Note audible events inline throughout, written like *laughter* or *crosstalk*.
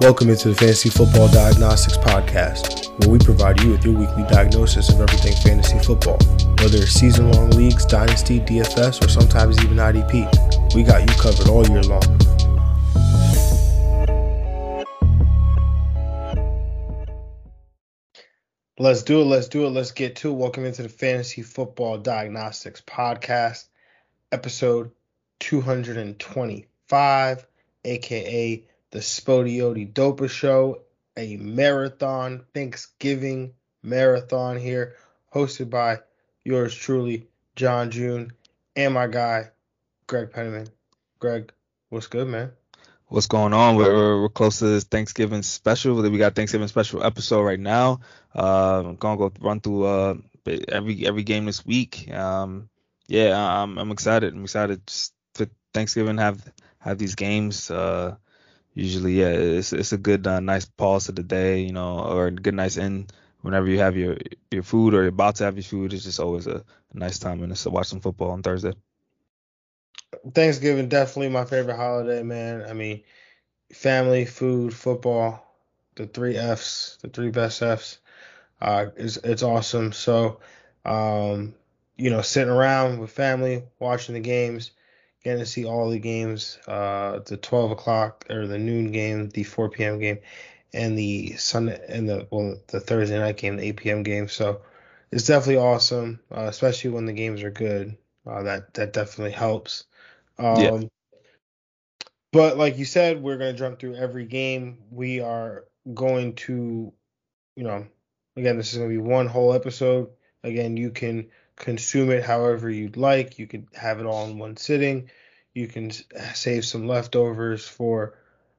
Welcome into the Fantasy Football Diagnostics Podcast, where we provide you with your weekly diagnosis of everything fantasy football. Whether it's season long leagues, dynasty, DFS, or sometimes even IDP, we got you covered all year long. Let's do it. Let's do it. Let's get to it. Welcome into the Fantasy Football Diagnostics Podcast, episode 225, aka the Spodioti Dopa Show, a marathon Thanksgiving marathon here, hosted by yours truly, John June, and my guy, Greg Penniman. Greg, what's good, man? What's going on? We're, we're close to this Thanksgiving special. We got Thanksgiving special episode right now. Uh, I'm gonna go run through uh every every game this week. Um, yeah, I'm I'm excited. I'm excited for Thanksgiving have have these games. Uh, usually yeah it's it's a good uh, nice pause to the day you know or a good nice end whenever you have your your food or you're about to have your food it's just always a, a nice time and it's to watch some football on Thursday. Thanksgiving definitely my favorite holiday, man. I mean, family, food, football, the three Fs, the three best Fs. Uh, it's it's awesome. So, um, you know, sitting around with family, watching the games, getting to see all the games, uh, the 12 o'clock or the noon game, the 4 p.m. game, and the Sunday and the well the Thursday night game, the 8 p.m. game. So it's definitely awesome, uh, especially when the games are good. Uh, that that definitely helps. Um, yeah. But like you said, we're gonna jump through every game. We are going to, you know, again, this is gonna be one whole episode. Again, you can consume it however you'd like. You could have it all in one sitting. You can save some leftovers for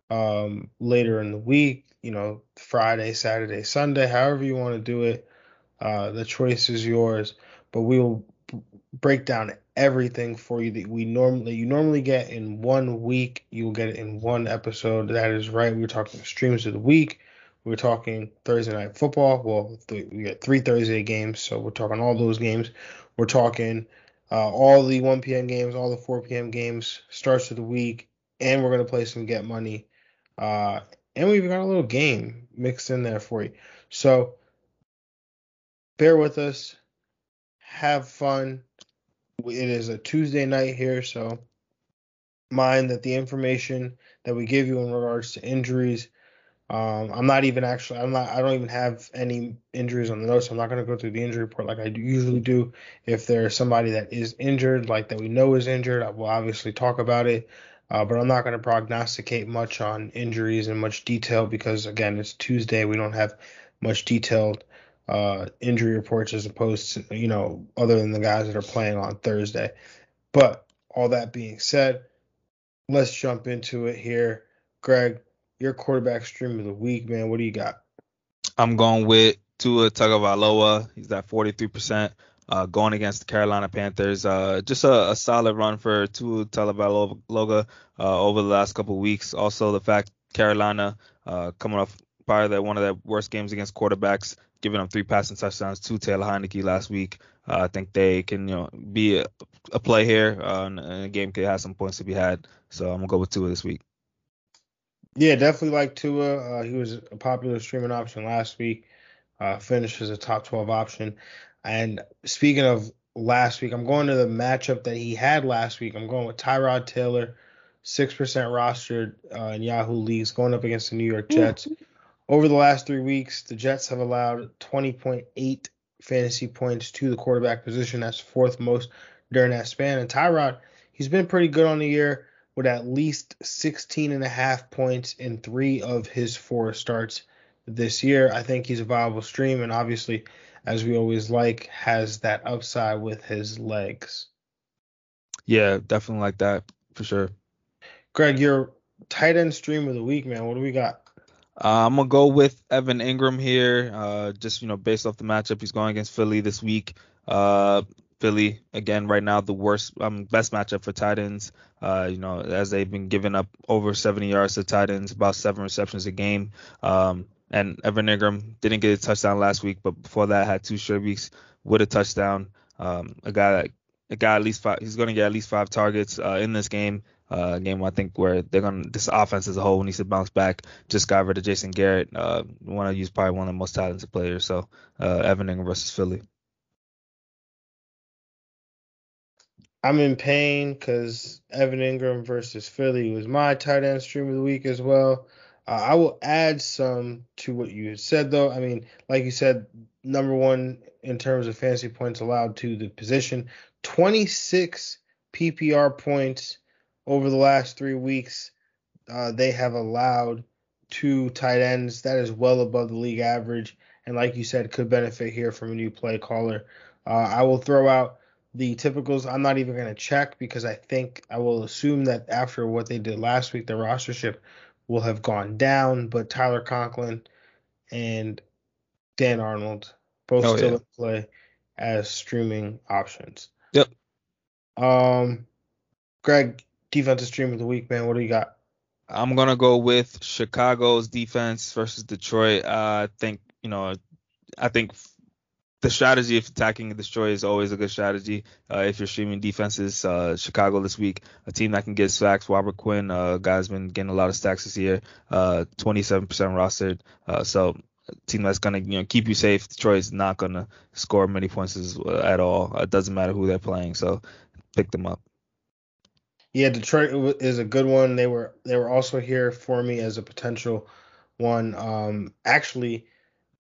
um, later in the week, you know, Friday, Saturday, Sunday, however you want to do it. Uh, the choice is yours, but we will break down everything for you that we normally you normally get in one week. You will get it in one episode. That is right. We are talking streams of the week. We're talking Thursday night football. Well, th- we got three Thursday games, so we're talking all those games. We're talking uh, all the 1 p.m. games, all the 4 p.m. games, starts of the week, and we're gonna play some get money. Uh, and we've got a little game mixed in there for you. So bear with us, have fun. It is a Tuesday night here, so mind that the information that we give you in regards to injuries um, I'm not even actually. I'm not. I don't even have any injuries on the notes. I'm not going to go through the injury report like I usually do. If there's somebody that is injured, like that we know is injured, I will obviously talk about it. Uh, but I'm not going to prognosticate much on injuries in much detail because again, it's Tuesday. We don't have much detailed uh, injury reports as opposed to you know other than the guys that are playing on Thursday. But all that being said, let's jump into it here, Greg your quarterback stream of the week, man. What do you got? I'm going with Tua Tagovailoa. He's at 43%. Uh, going against the Carolina Panthers. Uh, just a, a, solid run for Tua Tagovailoa uh, over the last couple weeks. Also, the fact Carolina uh, coming off probably one of their worst games against quarterbacks, giving them three passing touchdowns to Taylor Heinicke last week. Uh, I think they can you know be a, a play here, uh, and, and a game could have some points to be had. So I'm gonna go with Tua this week. Yeah, definitely like Tua. Uh, he was a popular streaming option last week. Uh, finished as a top 12 option. And speaking of last week, I'm going to the matchup that he had last week. I'm going with Tyrod Taylor, 6% rostered uh, in Yahoo leagues, going up against the New York Jets. Over the last three weeks, the Jets have allowed 20.8 fantasy points to the quarterback position. That's fourth most during that span. And Tyrod, he's been pretty good on the year with at least 16 and a half points in three of his four starts this year. I think he's a viable stream, and obviously, as we always like, has that upside with his legs. Yeah, definitely like that for sure. Greg, your tight end stream of the week, man. What do we got? Uh, I'm gonna go with Evan Engram here. Uh, just you know, based off the matchup, he's going against Philly this week. Uh, Philly again right now the worst um best matchup for tight ends. Uh, you know, as they've been giving up over 70 yards to tight ends, about seven receptions a game. Um, and Evan Engram didn't get a touchdown last week, but before that had two straight weeks with a touchdown. Um, a guy that a guy at least five he's going to get at least five targets uh, in this game. Uh, game I think where they're gonna this offense as a whole needs to bounce back. Just got rid of Jason Garrett. Uh, want to use probably one of the most talented players. So uh, Evan Engram versus Philly. I'm in pain because Evan Engram versus Philly was my tight end stream of the week as well. Uh, I will add some to what you said, though. I mean, like you said, number one in terms of fantasy points allowed to the position, 26 PPR points over the last three weeks. Uh, they have allowed two tight ends. That is well above the league average. And like you said, could benefit here from a new play caller. Uh, I will throw out the typicals. I'm not even going to check because I think I will assume that after what they did last week, the rostership will have gone down. But Tyler Conklin and Dan Arnold both oh, still yeah. in play as streaming options. Yep. Um, Greg, defensive stream of the week, man. What do you got? I'm gonna go with Chicago's defense versus Detroit. Uh, I think you know, I think the strategy of attacking and destroy is always a good strategy. Uh, if you're streaming defenses, uh, Chicago this week, a team that can get sacks. Robert Quinn, uh, guy's been getting a lot of stacks this year, uh, 27% rostered. Uh, so team that's gonna you know keep you safe. Detroit's not gonna score many points at all. It doesn't matter who they're playing. So pick them up. Yeah, Detroit is a good one. They were they were also here for me as a potential one. Um, actually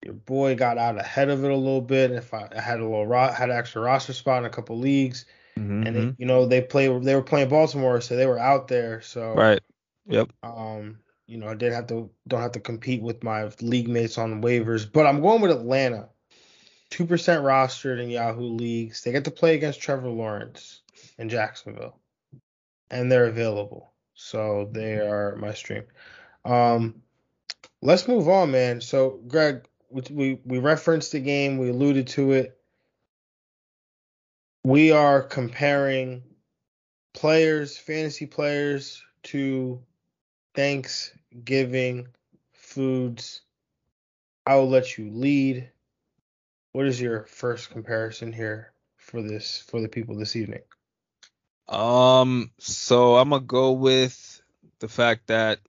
your boy got out ahead of it a little bit. If I, I had a little ro- had an extra roster spot in a couple leagues, mm-hmm. and they, mm-hmm. you know they play they were playing Baltimore, so they were out there. So right, yep. Um, you know I didn't have to don't have to compete with my league mates on waivers, but I'm going with Atlanta. Two percent rostered in Yahoo leagues. They get to play against Trevor Lawrence in Jacksonville, and they're available. So they are my stream. Um, let's move on, man. So Greg, we we referenced the game, we alluded to it. We are comparing players, fantasy players, to Thanksgiving foods. I will let you lead. What is your first comparison here for this for the people this evening? Um, so I'm gonna go with the fact that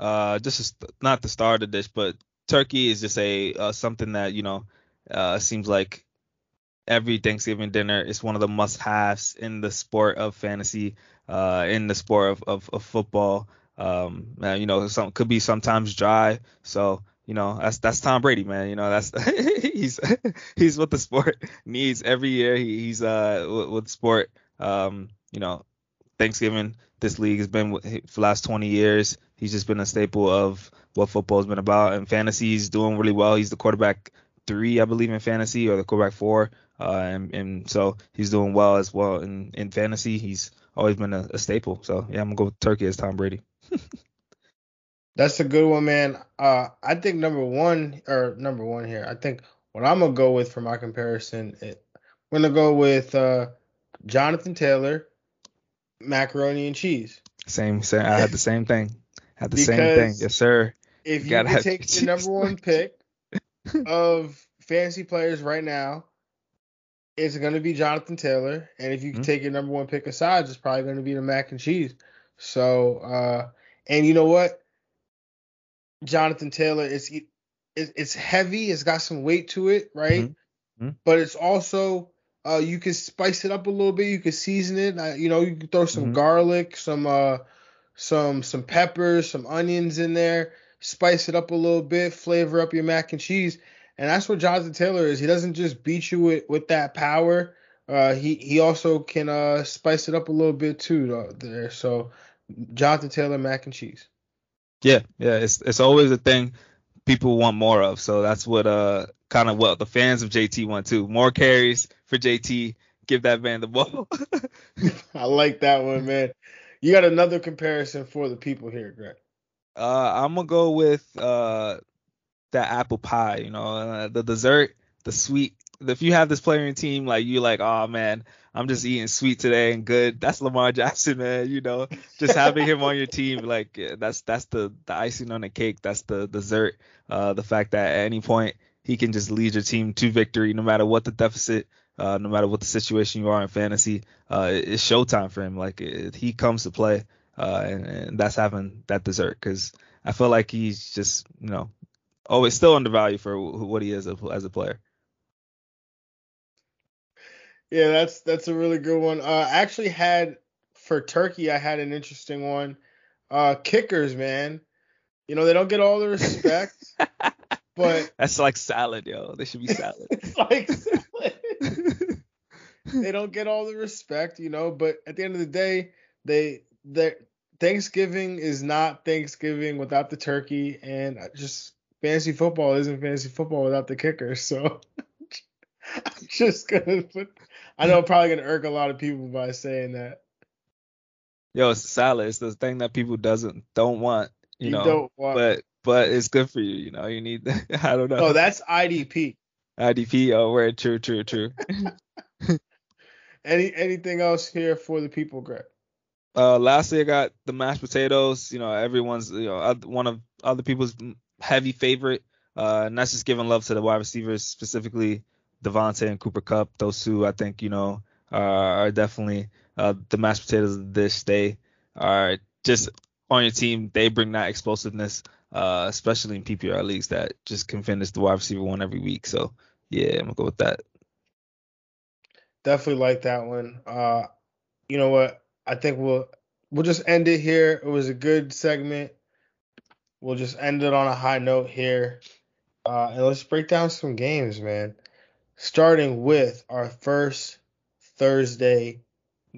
uh, this is not the start of this, but turkey is just a uh, something that you know uh, seems like every Thanksgiving dinner is one of the must-haves in the sport of fantasy, uh, in the sport of of, of football. Um, you know, some could be sometimes dry, so you know that's that's Tom Brady, man. You know that's *laughs* he's he's what the sport *laughs* needs every year. He, he's uh with, with sport. Um, you know, Thanksgiving this league has been for the last 20 years. He's just been a staple of what football's been about. And fantasy, he's doing really well. He's the quarterback three, I believe, in fantasy, or the quarterback four. Uh, and, and so he's doing well as well in, in fantasy. He's always been a, a staple. So yeah, I'm gonna go with Turkey as Tom Brady. *laughs* That's a good one, man. Uh, I think number one or number one here. I think what I'm gonna go with for my comparison, it, I'm gonna go with uh, Jonathan Taylor, macaroni and cheese. Same, same. I had the same thing. Had the because same thing. Yes, sir. If you, you could take *laughs* the number one pick of fantasy players right now, it's going to be Jonathan Taylor. And if you can mm-hmm. take your number one pick aside, it's probably going to be the mac and cheese. So, uh, and you know what? Jonathan Taylor, it's it's heavy. It's got some weight to it, right? Mm-hmm. Mm-hmm. But it's also uh, you can spice it up a little bit. You can season it. You know, you can throw some mm-hmm. garlic, some uh, some some peppers, some onions in there, spice it up a little bit, flavor up your mac and cheese. And that's what Jonathan Taylor is. He doesn't just beat you with, with that power. Uh, he he also can uh, spice it up a little bit too though, there. So Jonathan Taylor mac and cheese. Yeah, yeah, it's it's always a thing people want more of. So that's what uh kind of what the fans of JT want too. More carries for JT. Give that man the ball. *laughs* *laughs* I like that one, man. You got another comparison for the people here, Greg. Uh, I'm gonna go with uh that apple pie. You know, uh, the dessert, the sweet. If you have this player in team, like you, like, oh man, I'm just eating sweet today and good. That's Lamar *laughs* Jackson, man. You know, just having him on your team, like that's that's the the icing on the cake. That's the dessert. Uh, the fact that at any point he can just lead your team to victory, no matter what the deficit Uh, no matter what the situation you are in fantasy, uh, it's showtime for him. Like it, he comes to play, uh, and, and, that's having that dessert because I feel like he's just you know always still undervalued for what he is as a player. Yeah, that's that's a really good one. Uh, I actually had for Turkey, I had an interesting one. Uh, kickers, man. You know they don't get all the respect, *laughs* but that's like salad, yo. They should be salad. *laughs* it's like salad. They don't get all the respect, you know. But at the end of the day, they they Thanksgiving is not Thanksgiving without the turkey, and just fantasy football isn't fantasy football without the kicker. *laughs* So I'm just gonna put. I know I'm probably gonna irk a lot of people by saying that. Yo, it's salad. It's the thing that people doesn't don't want. You, you know, don't want. But but it's good for you. You know, you need. *laughs* I don't know. Oh, that's IDP. IDP. Oh, where true, true, true. *laughs* Any anything else here for the people, Greg? Uh, lastly, I got the mashed potatoes. You know, everyone's you know one of other people's heavy favorite. Uh, and that's just giving love to the wide receivers, specifically Davante and Cooper Kupp. Those two, I think, you know, are definitely uh, the mashed potatoes of this day. Are just on your team. They bring that explosiveness, uh, especially in PPR leagues that just can finish the wide receiver one every week. So yeah, I'm gonna go with that. Definitely like that one. Uh, you know what? I think we'll we'll just end it here. It was a good segment. We'll just end it on a high note here. Uh, and let's break down some games, man. Starting with our first Thursday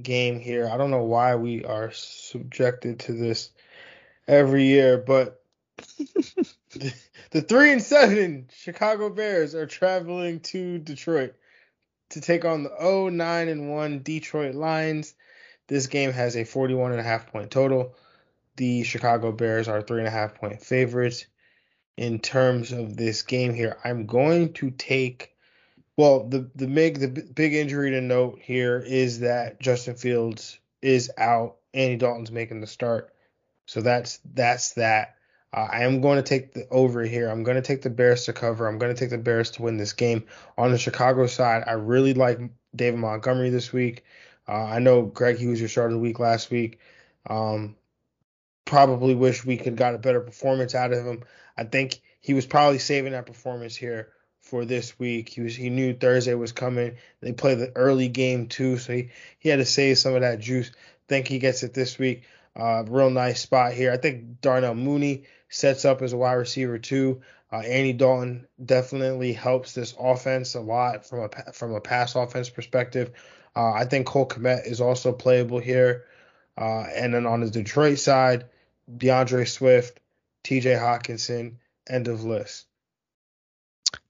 game here. I don't know why we are subjected to this every year, but the, *laughs* the three and seven Chicago Bears are traveling to Detroit to take on the 0 9 and 1 Detroit Lions. This game has a 41 and a half point total. The Chicago Bears are three and a half point favorites. In terms of this game here, I'm going to take. Well, the the big the big injury to note here is that Justin Fields is out. Andy Dalton's making the start, so that's that's that. Uh, I am going to take the over here. I'm going to take the Bears to cover. I'm going to take the Bears to win this game. On the Chicago side, I really like David Montgomery this week. Uh, I know Greg, he was your start of the week last week. Um, probably wish we could got a better performance out of him. I think he was probably saving that performance here for this week. He was he knew Thursday was coming. They played the early game too, so he, he had to save some of that juice. Think he gets it this week. Uh, real nice spot here. I think Darnell Mooney sets up as a wide receiver too. Uh, Andy Dalton definitely helps this offense a lot from a from a pass offense perspective. Uh, I think Cole Kmet is also playable here. Uh, and then on the Detroit side, D'Andre Swift, T.J. Hockenson, end of list.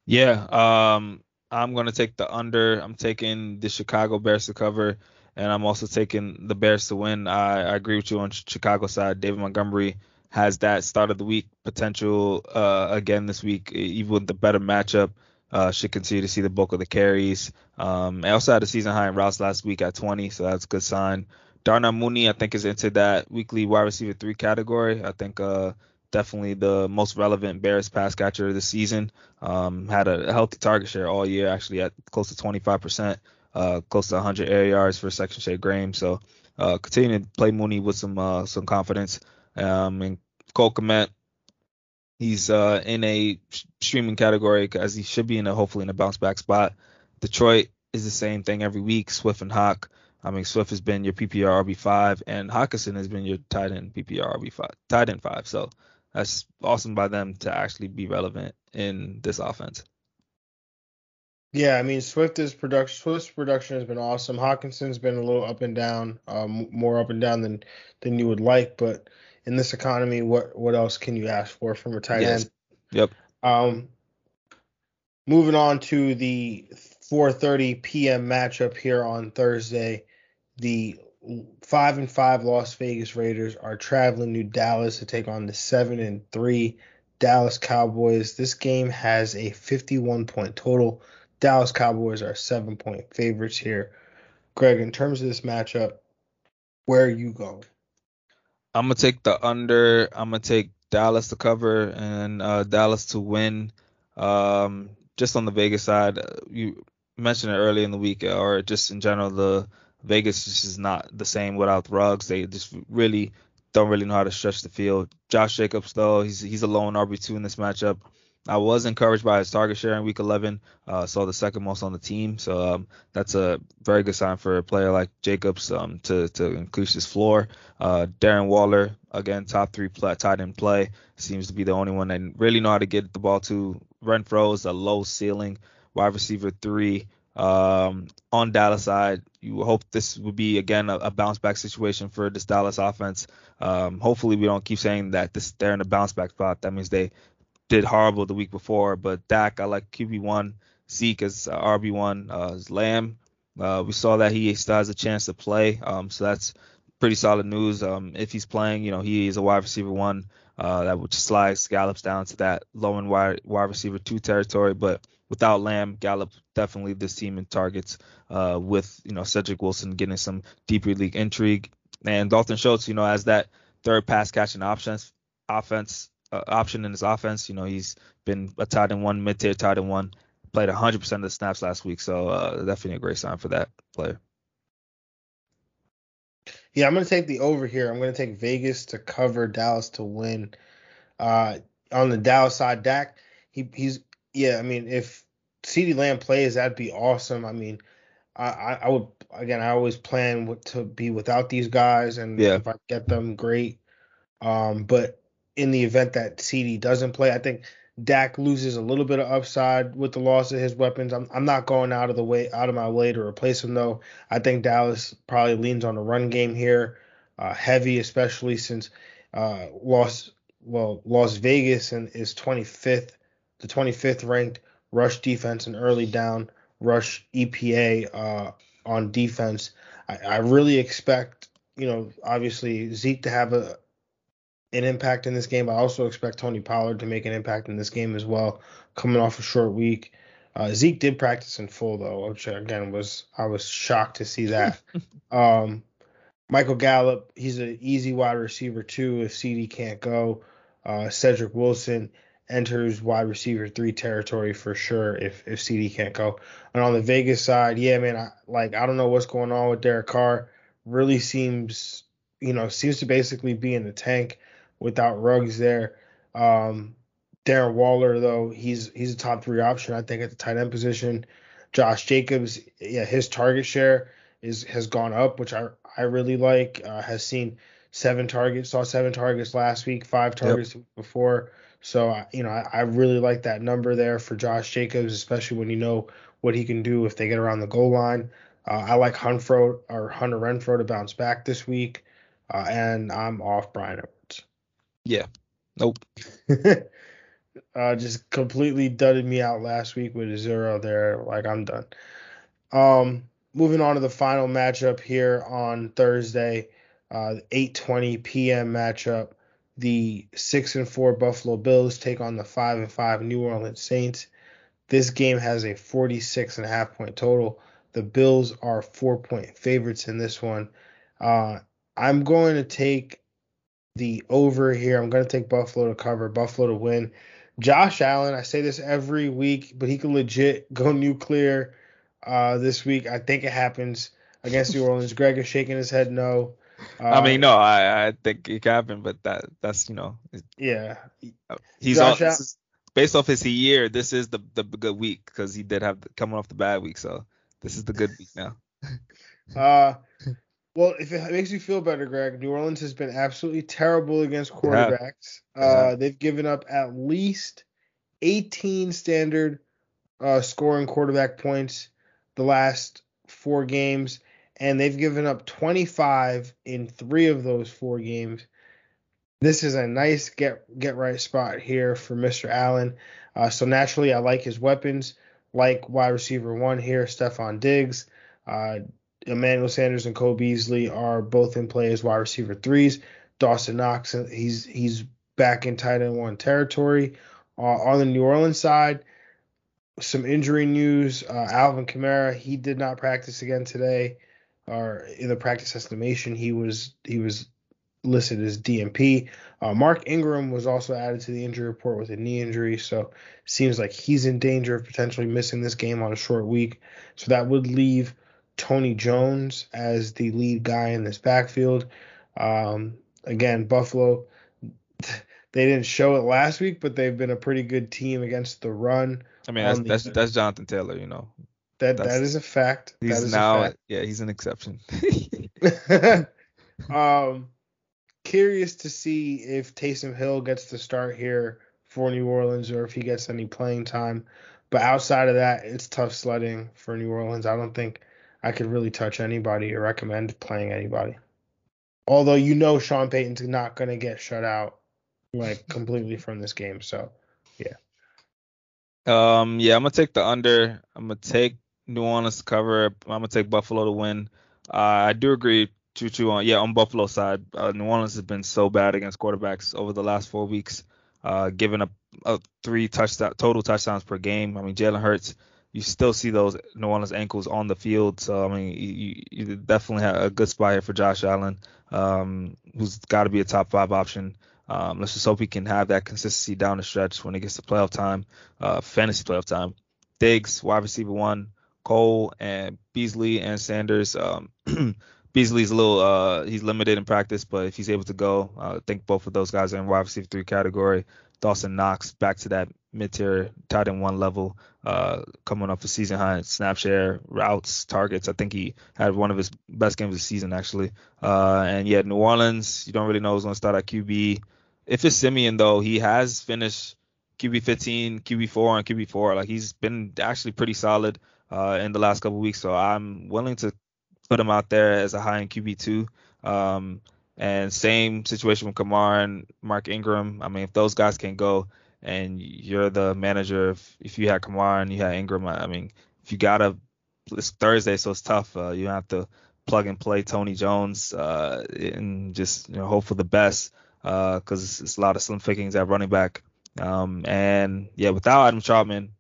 Yeah, um, I'm gonna take the under. I'm taking the Chicago Bears to cover and I'm also taking the Bears to win. I, I agree with you on Chicago side. David Montgomery has that start of the week potential uh, again this week, even with the better matchup. Uh, should continue to see the bulk of the carries. Um, I also had a season high in routes last week at 20, so that's a good sign. Darnell Mooney, I think, is into that weekly wide receiver three category. I think uh, definitely the most relevant Bears pass catcher this season. Um, had a healthy target share all year, actually at close to 25% uh, close to 100 air yards for Section Shea Graham. So uh, continue to play Mooney with some uh, some confidence. Um, and Cole Kmet, he's uh, in a streaming category as he should be in a hopefully in a bounce back spot. Detroit is the same thing every week. Swift and Hawk. I mean, Swift has been your PPR RB5, and Hockenson has been your tight end PPR RB5, tight end five. So that's awesome by them to actually be relevant in this offense. Yeah, I mean Swift is production. Swift's production has been awesome. Hockenson's been a little up and down, um, more up and down than than you would like. But in this economy, what what else can you ask for from a tight yes. end? Yep. Um, moving on to the 4:30 p.m. matchup here on Thursday, the five and five Las Vegas Raiders are traveling to Dallas to take on the seven and three Dallas Cowboys. This game has a 51 point total. Dallas Cowboys are seven point favorites here. Greg, in terms of this matchup, where are you going? I'm gonna take the under. I'm gonna take Dallas to cover and uh, Dallas to win. Um, just on the Vegas side, uh, you mentioned it early in the week, or just in general, the Vegas just is not the same without Ruggs. They just really don't really know how to stretch the field. Josh Jacobs, though, he's he's a lone RB2 in this matchup. I was encouraged by his target share in week 11. Uh, saw the second most on the team, so um, that's a very good sign for a player like Jacobs um, to to increase his floor. Uh, Darren Waller, again, top three play, tight end play, seems to be the only one that really know how to get the ball to. Renfrow's a low ceiling wide receiver three. Um, on Dallas side, you hope this would be again a, a bounce back situation for this Dallas offense. Um, hopefully, we don't keep saying that this they're in a bounce back spot. That means they did horrible the week before. But Dak, I like QB one, Zeke as uh, RB one, uh, Lamb. Uh, we saw that he still has a chance to play, um, so that's pretty solid news. Um, if he's playing, you know, he is a wide receiver one. Uh, that would slide Gallups down to that low end wide, wide receiver two territory. But without Lamb, Gallup definitely this team in targets. Uh, with you know Cedric Wilson getting some deeper league intrigue, and Dalton Schultz, you know, as that third pass catching options offense uh, option in his offense. You know, he's been a tight end one, mid tier tight end one, played 100% of the snaps last week, so uh, definitely a great sign for that player. Yeah, I'm going to take the over here. I'm going to take Vegas to cover Dallas to win. Uh, on the Dallas side, Dak, he, he's yeah. I mean, if CeeDee Lamb plays, that'd be awesome. I mean, I, I would again. I always plan to be without these guys, and yeah. if I get them, great. Um, but in the event that CeeDee doesn't play. I think Dak loses a little bit of upside with the loss of his weapons. I'm, I'm not going out of the way out of my way to replace him though. I think Dallas probably leans on the run game here, uh, heavy especially since uh, Las well Las Vegas and is 25th, the 25th ranked rush defense and early down rush EPA uh, on defense. I, I really expect you know obviously Zeke to have a an impact in this game. I also expect Tony Pollard to make an impact in this game as well, coming off a short week. Uh, Zeke did practice in full though, which again was I was shocked to see that. *laughs* um, Michael Gallup, he's an easy wide receiver too if CeeDee can't go. Uh, Cedric Wilson enters wide receiver three territory for sure if if CeeDee can't go. And on the Vegas side, yeah, man, I, like I don't know what's going on with Derek Carr. Really seems, you know, seems to basically be in the tank without Ruggs there. Um, Darren Waller though, he's he's a top three option I think at the tight end position. Josh Jacobs, yeah, his target share is has gone up, which I I really like. Uh, has seen seven targets, saw seven targets last week, five targets yep. before. So you know I, I really like that number there for Josh Jacobs, especially when you know what he can do if they get around the goal line. Uh, I like Hunfro or Hunter Renfrow to bounce back this week, uh, and I'm off Bryan yeah. Nope. *laughs* uh, just completely dudded me out last week with a zero there. Like I'm done. Um, moving on to the final matchup here on Thursday, uh, 8:20 p.m. matchup. The six and four Buffalo Bills take on the five and five New Orleans Saints. This game has a 46 and a half point total. The Bills are four point favorites in this one. Uh, I'm going to take the over here. I'm going to take Buffalo to cover, Buffalo to win. Josh Allen, I say this every week, but he can legit go nuclear uh, this week. I think it happens against New Orleans. *laughs* Greg is shaking his head no. Uh, I mean, no, I, I think it could happen, but that that's you know. Yeah. He's Josh all, based off his year. This is the the good week because he did have the, coming off the bad week, so this is the good week now. *laughs* uh, well, if it makes you feel better, Greg, New Orleans has been absolutely terrible against quarterbacks. Yeah. Uh, they've given up at least 18 standard uh, scoring quarterback points the last four games, and they've given up 25 in three of those four games. This is a nice get get right spot here for Mr. Allen. Uh, so naturally, I like his weapons, like wide receiver one here, Stefon Diggs. Emmanuel Sanders and Cole Beasley are both in play as wide receiver threes. Dawson Knox, he's he's back in tight end one territory. Uh, on the New Orleans side, some injury news. Uh, Alvin Kamara, he did not practice again today, or in the practice estimation, he was he was listed as DNP. Uh, Mark Ingram was also added to the injury report with a knee injury, so seems like he's in danger of potentially missing this game on a short week. So that would leave Tony Jones as the lead guy in this backfield. Um, again, Buffalo, they didn't show it last week, but they've been a pretty good team against the run. I mean, that's that's, that's Jonathan Taylor, you know. That that's, that is a fact. He's now yeah, he's an exception. *laughs* um, curious to see if Taysom Hill gets to start here for New Orleans or if he gets any playing time. But outside of that, it's tough sledding for New Orleans. I don't think I could really touch anybody or recommend playing anybody. Although you know Sean Payton's not going to get shut out like *laughs* completely from this game. So, yeah. Um, yeah, I'm gonna take the under. I'm gonna take New Orleans cover. I'm gonna take Buffalo to win. Uh, I do agree, Choo Choo on yeah on Buffalo side. Uh, New Orleans has been so bad against quarterbacks over the last four weeks, uh, giving up uh, three touchdown total touchdowns per game. I mean Jalen Hurts, you still see those New ankles on the field. So I mean you, you definitely have a good spot here for Josh Allen, um, who's got to be a top five option. Um, let's just hope he can have that consistency down the stretch when it gets to playoff time, uh, fantasy playoff time. Diggs, wide receiver one, Cole and Beasley and Sanders. Um, *clears throat* Beasley's a little uh, he's limited in practice, but if he's able to go, uh, I think both of those guys are in wide receiver three category. Dawson Knox back to that mid tier tight end one level, uh, coming off for season high snap share, routes, targets. I think he had one of his best games of the season actually. Uh, and yeah, New Orleans, you don't really know who's gonna start at QB. If it's Simeon though, he has finished QB 15, QB 4, and QB 4. Like he's been actually pretty solid uh, in the last couple weeks. So I'm willing to put him out there as a high end QB two. Um, and same situation with Kamar and Mark Ingram. I mean, if those guys can go and you're the manager, if, if you had Kamara and you had Ingram, I mean, if you gotta, it's Thursday, so it's tough. Uh, you have to plug and play Tony Jones uh, and just you know hope for the best because uh, it's, a lot of slim pickings at running back. Um, and yeah, without Adam Trautman,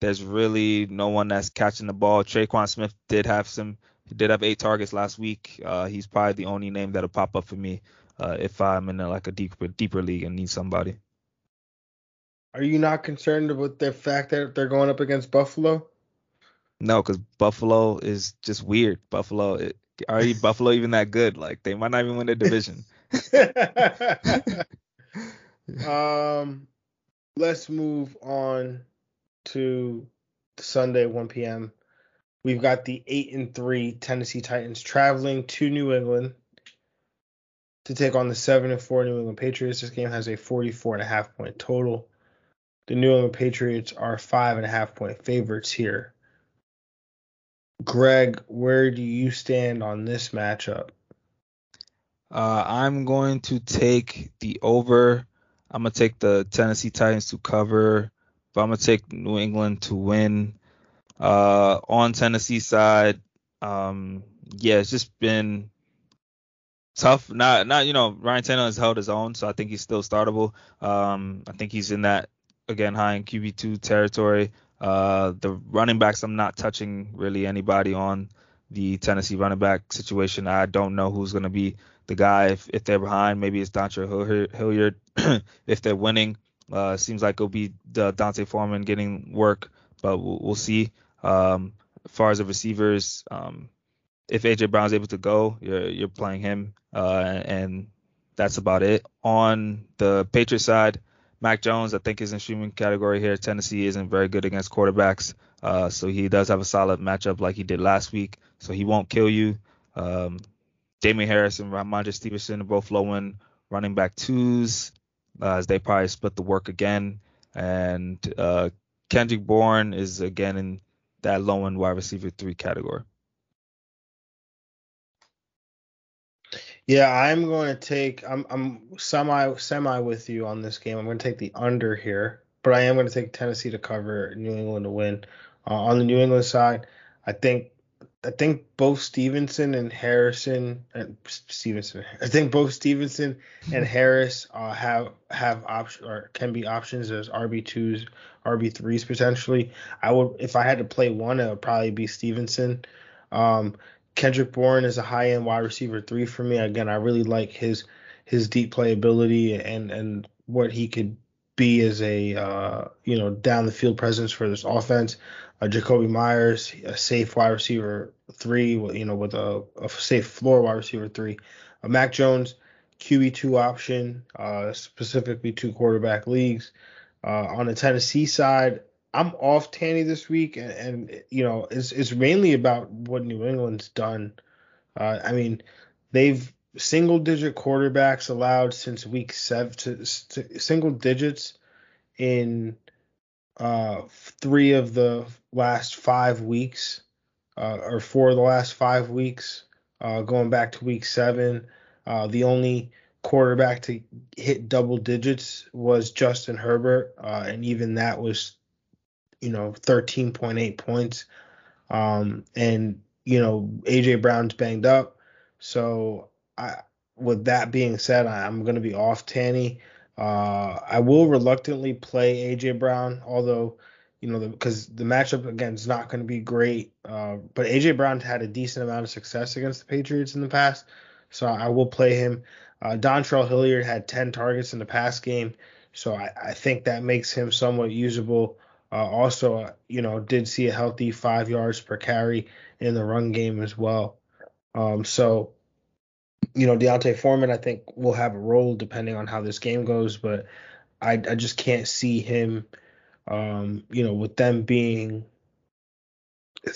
there's really no one that's catching the ball. Tre'Quan Smith did have some, he did have eight targets last week. Uh, he's probably the only name that'll pop up for me uh, if I'm in a, like a deeper deeper league and need somebody. Are you not concerned with the fact that they're going up against Buffalo? No, because Buffalo is just weird. Buffalo, it, are you Buffalo even that good? Like they might not even win their division. *laughs* um, let's move on to Sunday 1 p.m. We've got the eight and three Tennessee Titans traveling to New England to take on the seven and four New England Patriots. This game has a 44 and a half point total. The New England Patriots are five and a half point favorites here. Greg, where do you stand on this matchup? Uh, I'm going to take the over. I'm gonna take the Tennessee Titans to cover but I'm gonna take New England to win. Uh, on Tennessee side, um, yeah, it's just been tough. Not not you know Ryan Tannehill has held his own, so I think he's still startable. Um, I think he's in that again high in QB two territory. Uh, the running backs, I'm not touching really anybody on the Tennessee running back situation. I don't know who's going to be the guy if, if they're behind. Maybe it's Dontrell Hilliard. *clears throat* if they're winning, uh, seems like it'll be the D'Onta Foreman getting work, but we'll, we'll see. Um, as far as the receivers, um, if AJ Brown's able to go, you're you're playing him, uh, and that's about it. On the Patriots side, Mac Jones, I think is in streaming category here. Tennessee isn't very good against quarterbacks, uh, so he does have a solid matchup like he did last week. So he won't kill you. Um, Damien Harris and Rhamondre Stevenson are both low end running back twos uh, as they probably split the work again. And uh, Kendrick Bourne is again in that low end wide receiver three category. Yeah, I'm going to take. I'm I'm semi semi with you on this game. I'm going to take the under here, but I am going to take Tennessee to cover, New England to win. Uh, on the New England side, I think I think both Stevenson and Harrison and Stevenson. *laughs* I think both Stevenson and *laughs* Harris uh, have have option or can be options as RB twos, RB threes potentially. I would if I had to play one, it would probably be Stevenson. Um, Kendrick Bourne is a high end wide receiver three for me. Again, I really like his his deep playability and and what he could be as a uh, you know down the field presence for this offense. Uh, Jakobi Meyers, a safe wide receiver three, you know, with a, a safe floor wide receiver three. Uh, Mac Jones, QB two option, uh, specifically two quarterback leagues. Uh, on the Tennessee side, I'm off Tanny this week, and, and you know, it's it's mainly about what New England's done. Uh, I mean, they've single digit quarterbacks allowed since week seven to, to single digits in uh, three of the last five weeks, uh, or four of the last five weeks, uh, going back to week seven. Uh, the only quarterback to hit double digits was Justin Herbert, uh, and even that was, you know, 13.8 points. Um, and you know, AJ Brown's banged up, so I, with that being said, I'm going to be off Tanny. Uh, I will reluctantly play AJ Brown, although you know because the, the, matchup again is not going to be great. Uh, but AJ Brown had a decent amount of success against the Patriots in the past, so I will play him. Uh, Dontrell Hilliard had 10 targets in the past game, so I, I think that makes him somewhat usable. Uh, also, uh, you know, did see a healthy five yards per carry in the run game as well. Um, so you know, D'Onta Foreman, I think, will have a role depending on how this game goes, but I, I just can't see him, um, you know, with them being,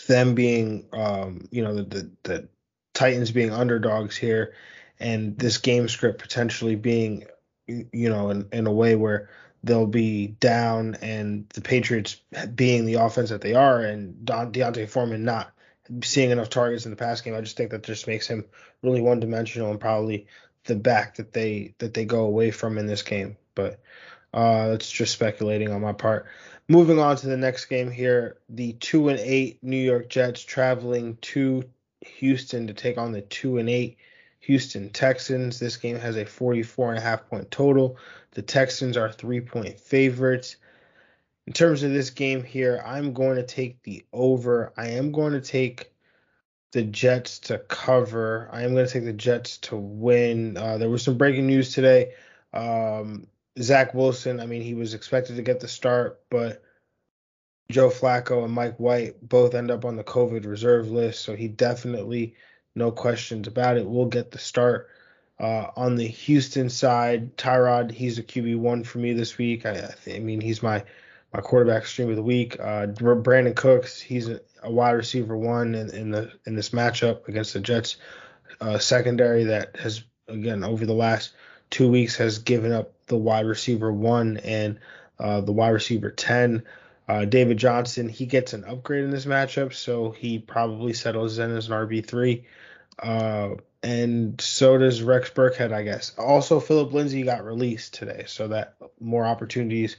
them being, um, you know, the, the, the Titans being underdogs here, and this game script potentially being, you know, in, in a way where they'll be down, and the Patriots being the offense that they are, and Don, D'Onta Foreman not seeing enough targets in the pass game. I just think that just makes him really one dimensional and probably the back that they that they go away from in this game. But uh, that's just speculating on my part. Moving on to the next game here, the two and eight New York Jets traveling to Houston to take on the two and eight Houston Texans. This game has a 44 and a half point total. The Texans are three point favorites. In terms of this game here, I'm going to take the over. I am going to take the Jets to cover. I am going to take the Jets to win. Uh, there was some breaking news today. Um, Zach Wilson, I mean, he was expected to get the start, but Joe Flacco and Mike White both end up on the COVID reserve list, so he definitely, no questions about it, We'll get the start. Uh, on the Houston side, Tyrod, he's a QB one for me this week. I, I, mean, he's my my quarterback stream of the week. Uh, Brandin Cooks, he's a, a wide receiver one in, in, the in this matchup against the Jets uh, secondary that has again over the last two weeks has given up the wide receiver one and uh, the wide receiver ten. Uh, David Johnson, he gets an upgrade in this matchup, so he probably settles in as an RB three. Uh, and so does Rex Burkhead, I guess. Also, Phillip Lindsay got released today, so that more opportunities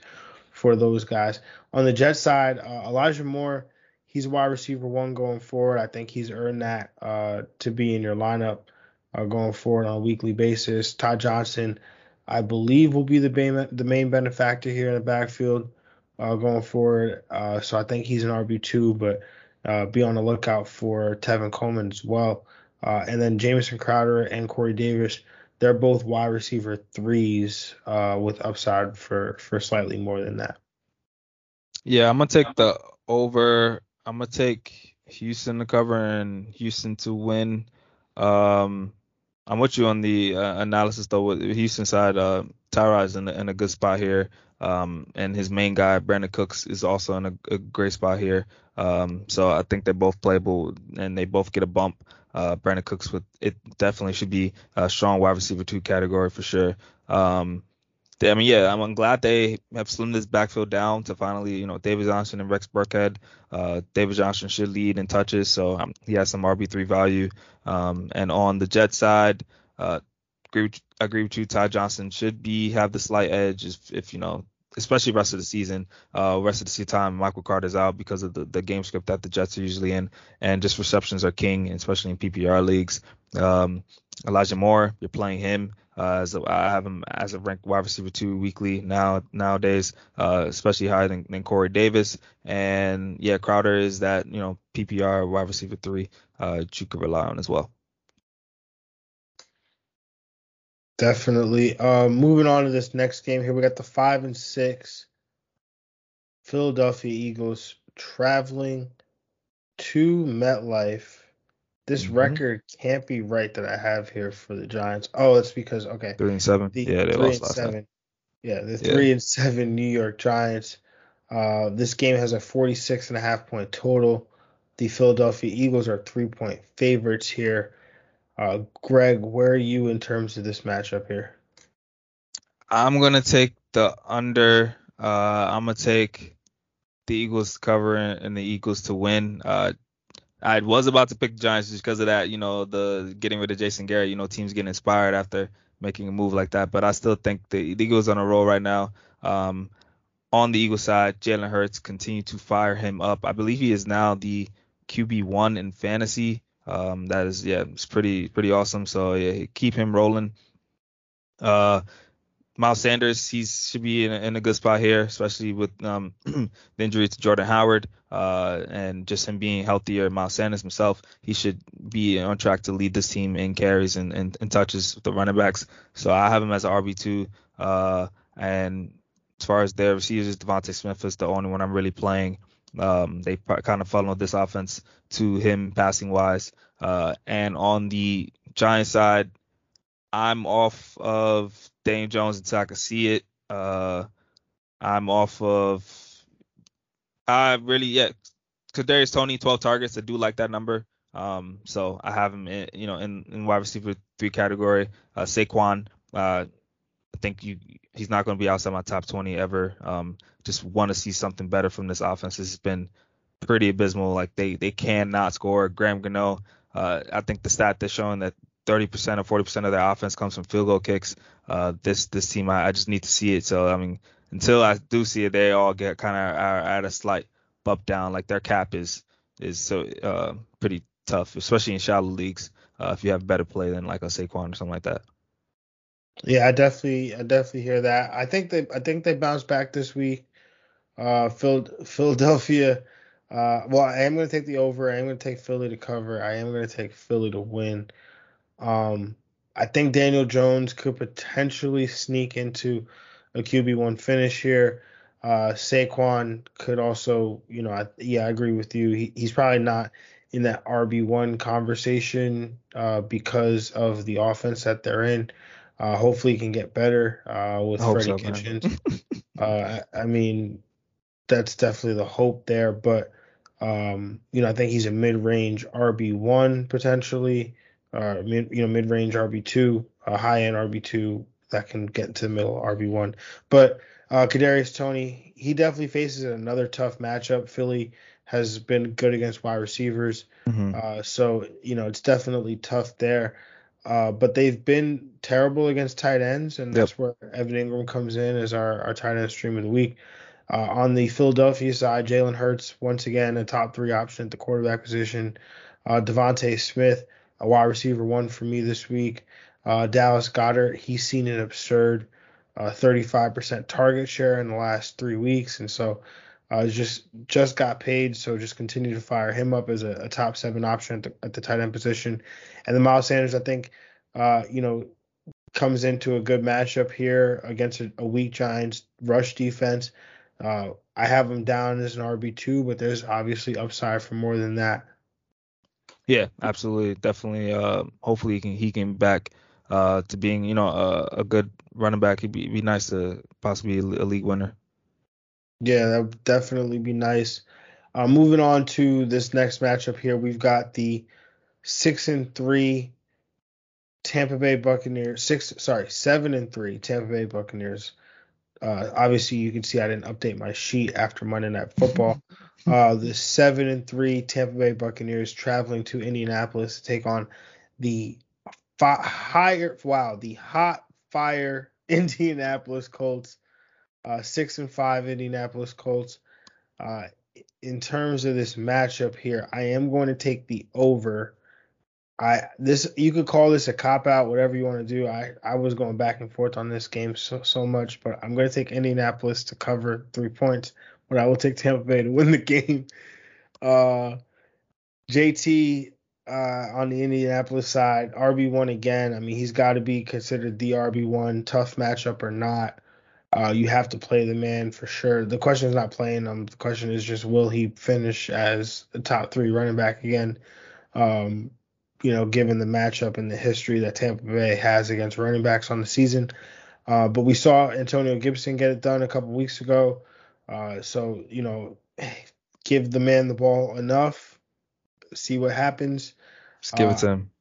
for those guys. On the Jet side, uh, Elijah Moore, he's wide receiver one going forward. I think he's earned that uh, to be in your lineup uh, going forward on a weekly basis. Ty Johnson, I believe, will be the main, the main benefactor here in the backfield uh, going forward. Uh, so I think he's an RB2, but uh, be on the lookout for Tevin Coleman as well. and then Jamison Crowder and Corey Davis they're both wide receiver threes uh, with upside for for slightly more than that. Yeah, I'm gonna take the over. I'm gonna take Houston to cover and Houston to win. Um, I'm with you on the uh, analysis though. With Houston side, uh, Tyrod's in, in a good spot here, um, and his main guy Brandin Cooks is also in a, a great spot here. Um, so I think they're both playable and they both get a bump uh, Brandin Cooks with it definitely should be a strong wide receiver two category for sure. Um, they, I mean, yeah, I'm glad they have slimmed this backfield down to finally, you know, David Johnson and Rex Burkhead. Uh, David Johnson should lead in touches, so um, he has some RB3 value. Um, and on the Jet side, uh, agree with, agree with you. Ty Johnson should be have the slight edge if, if you know especially rest of the season. Uh, rest of the season time, Michael Carter's out because of the, the game script that the Jets are usually in, and just receptions are king, especially in PPR leagues. Um, Elijah Moore, you're playing him. Uh, as a, I have him as a ranked wide receiver two weekly now nowadays, uh, especially higher than, than Corey Davis. And yeah, Crowder is that you know PPR wide receiver three uh, you could rely on as well. Definitely. Uh, moving on to this next game here, we got the five and six Philadelphia Eagles traveling to MetLife. This mm-hmm. record can't be right that I have here for the Giants. Oh, it's because okay. Three and seven. The yeah, they lost last seven. Time. Yeah, the three yeah. and seven New York Giants. Uh, this game has a 46 and a half point total. The Philadelphia Eagles are three point favorites here. Uh, Greg, where are you in terms of this matchup here? I'm gonna take the under. Uh, I'm gonna take the Eagles to cover and the Eagles to win. Uh, I was about to pick the Giants just because of that, you know, the getting rid of Jason Garrett. You know, teams getting inspired after making a move like that. But I still think the, the Eagles on a roll right now. Um, on the Eagles side, Jalen Hurts continue to fire him up. I believe he is now the QB one in fantasy. Um, that is yeah, it's pretty pretty awesome. So yeah, keep him rolling. Uh, Miles Sanders, he should be in a, in a good spot here, especially with um, *clears throat* the injury to Jordan Howard uh, and just him being healthier. Miles Sanders himself, he should be on track to lead this team in carries and, and, and touches with the running backs. So I have him as an RB2. Uh, and as far as their receivers, DeVonta Smith is the only one I'm really playing. Um, they kind of funneled this offense to him passing wise. Uh, and on the Giants side, I'm off of Daniel Jones until I can see it. Uh, I'm off of. I really yeah. Kadarius Toney, 12 targets. I do like that number. Um, so I have him in, you know, in, in wide receiver three category. Uh, Saquon, uh, I think you he's not going to be outside my top 20 ever. Um, just want to see something better from this offense. Has been pretty abysmal. Like they they cannot score. Graham Gano, uh, I think the stat they're showing that 30% or 40% of their offense comes from field goal kicks. Uh, this this team, I, I, just need to see it. So I mean, until I do see it, they all get kind of at a slight bump down. Like their cap is is so uh, pretty tough, especially in shallow leagues. Uh, if you have better play than like a Saquon or something like that. Yeah, I definitely I definitely hear that. I think they I think they bounced back this week. Uh, Philadelphia. Uh, well, I am going to take the over. I am going to take Philly to cover. I am going to take Philly to win. Um, I think Daniel Jones could potentially sneak into a QB one finish here. Uh, Saquon could also, you know, I, yeah, I agree with you. He, he's probably not in that RB one conversation uh, because of the offense that they're in. Uh, hopefully, he can get better uh, with Freddie so, Kitchens. *laughs* Uh, I, mean, that's definitely the hope there. But um, you know, I think he's a mid-range RB one potentially uh, mid, you know, mid-range RB2, a high-end RB2 that can get into the middle RB1. But uh, Kadarius Toney, he definitely faces another tough matchup. Philly has been good against wide receivers, mm-hmm. uh, so you know it's definitely tough there. Uh, but they've been terrible against tight ends, and that's yep. where Evan Engram comes in as our, our tight end stream of the week. Uh, on the Philadelphia side, Jalen Hurts once again a top three option at the quarterback position. Uh, DeVonta Smith a wide receiver one for me this week. Uh, Dallas Goedert, he's seen an absurd uh, 35% target share in the last three weeks, and so uh, just just got paid. So just continue to fire him up as a, a top seven option at the, at the, tight end position. And then Miles Sanders, I think, uh, you know, comes into a good matchup here against a, a weak Giants rush defense. Uh, I have him down as an RB two, but there's obviously upside for more than that. Yeah, absolutely, definitely. Uh, hopefully he can he can back uh, to being you know a, a good running back. It'd be, be nice to possibly a league winner. Yeah, that would definitely be nice. Uh, moving on to this next matchup here, we've got the six and three Tampa Bay Buccaneers. Six, sorry, seven and three Tampa Bay Buccaneers uh, obviously, you can see I didn't update my sheet after Monday Night Football. Uh, the seven and three Tampa Bay Buccaneers traveling to Indianapolis to take on the fi- higher, wow, the hot fire *laughs* Indianapolis Colts. Uh, six and five Indianapolis Colts. Uh, in terms of this matchup here, I am going to take the over I this you could call this a cop out, whatever you want to do. I I was going back and forth on this game so so much, but I'm going to take Indianapolis to cover three points, but I will take Tampa Bay to win the *laughs* game. Uh, JT, uh, on the Indianapolis side, RB one again. I mean, he's got to be considered the RB one. Tough matchup or not, uh, you have to play the man for sure. The question is not playing him. The question is just will he finish as the top three running back again? Um, you know, given the matchup and the history that Tampa Bay has against running backs on the season. Uh, but we saw Antonio Gibson get it done a couple weeks ago. Uh, so, you know, *sighs* give the man the ball enough, see what happens. Just give it to him.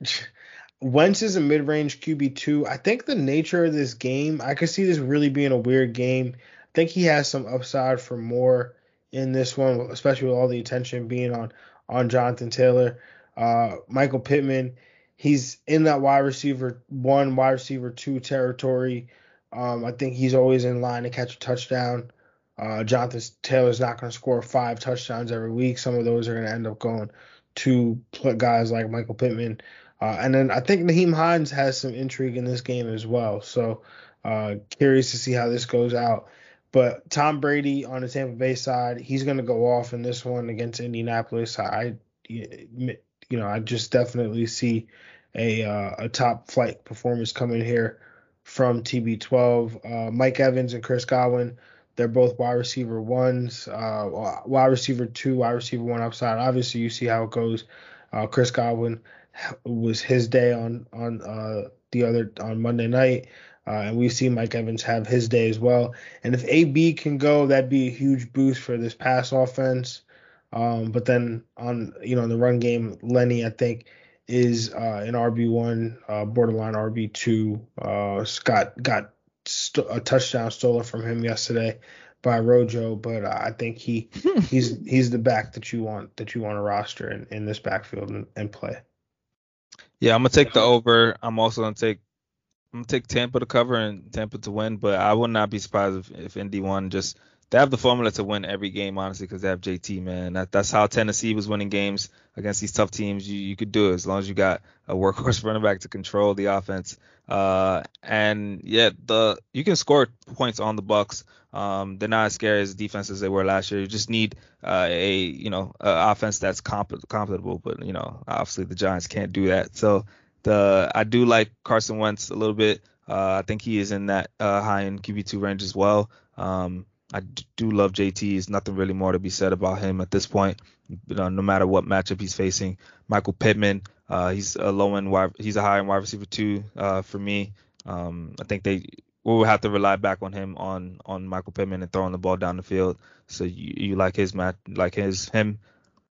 *laughs* Wentz is a mid-range QB two. I think the nature of this game, I could see this really being a weird game. I think he has some upside for more in this one, especially with all the attention being on on Jonathan Taylor. Uh, Michael Pittman, he's in that wide receiver one, wide receiver two territory. Um, I think he's always in line to catch a touchdown. Uh, Jonathan Taylor's not going to score five touchdowns every week. Some of those are going to end up going to guys like Michael Pittman. Uh, and then I think Nyheim Hines has some intrigue in this game as well. So uh, curious to see how this goes out. But Tom Brady on the Tampa Bay side, he's going to go off in this one against Indianapolis. I, you know, I just definitely see a uh, a top flight performance coming here from TB12. Uh, Mike Evans and Chris Godwin, they're both wide receiver ones, uh, wide receiver two, wide receiver one upside. Obviously, you see how it goes. Uh, Chris Godwin was his day on on uh, the other on Monday night. Uh, and we've seen Mike Evans have his day as well. And if AB can go, that'd be a huge boost for this pass offense. Um, but then on you know in the run game, Lenny I think is uh, an RB one, uh, borderline RB two. Uh, Scott got st- a touchdown stolen from him yesterday by Rojo, but I think he *laughs* he's he's the back that you want that you want to roster in, in this backfield and, and play. Yeah, I'm gonna take the over. I'm also gonna take I'm gonna take Tampa to cover and Tampa to win, but I would not be surprised if, if Indy won. Just they have the formula to win every game, honestly, because they have JT, man. That, that's how Tennessee was winning games against these tough teams. You, you could do it as long as you got a workhorse *laughs* running back to control the offense. Uh, and yeah, the you can score points on the Bucks. Um, they're not as scary as defense as they were last year. You just need uh, a you know a offense that's comp- compatible, but you know obviously the Giants can't do that. So the I do like Carson Wentz a little bit. Uh, I think he is in that uh, high end QB2 range as well. Um, I do love JT. There's nothing really more to be said about him at this point. No matter what matchup he's facing. Michael Pittman, uh, he's a low end wide, he's a high end wide receiver too uh, for me. Um, I think they will have to rely back on him on on Michael Pittman and throwing the ball down the field. So you, you like his match, like his him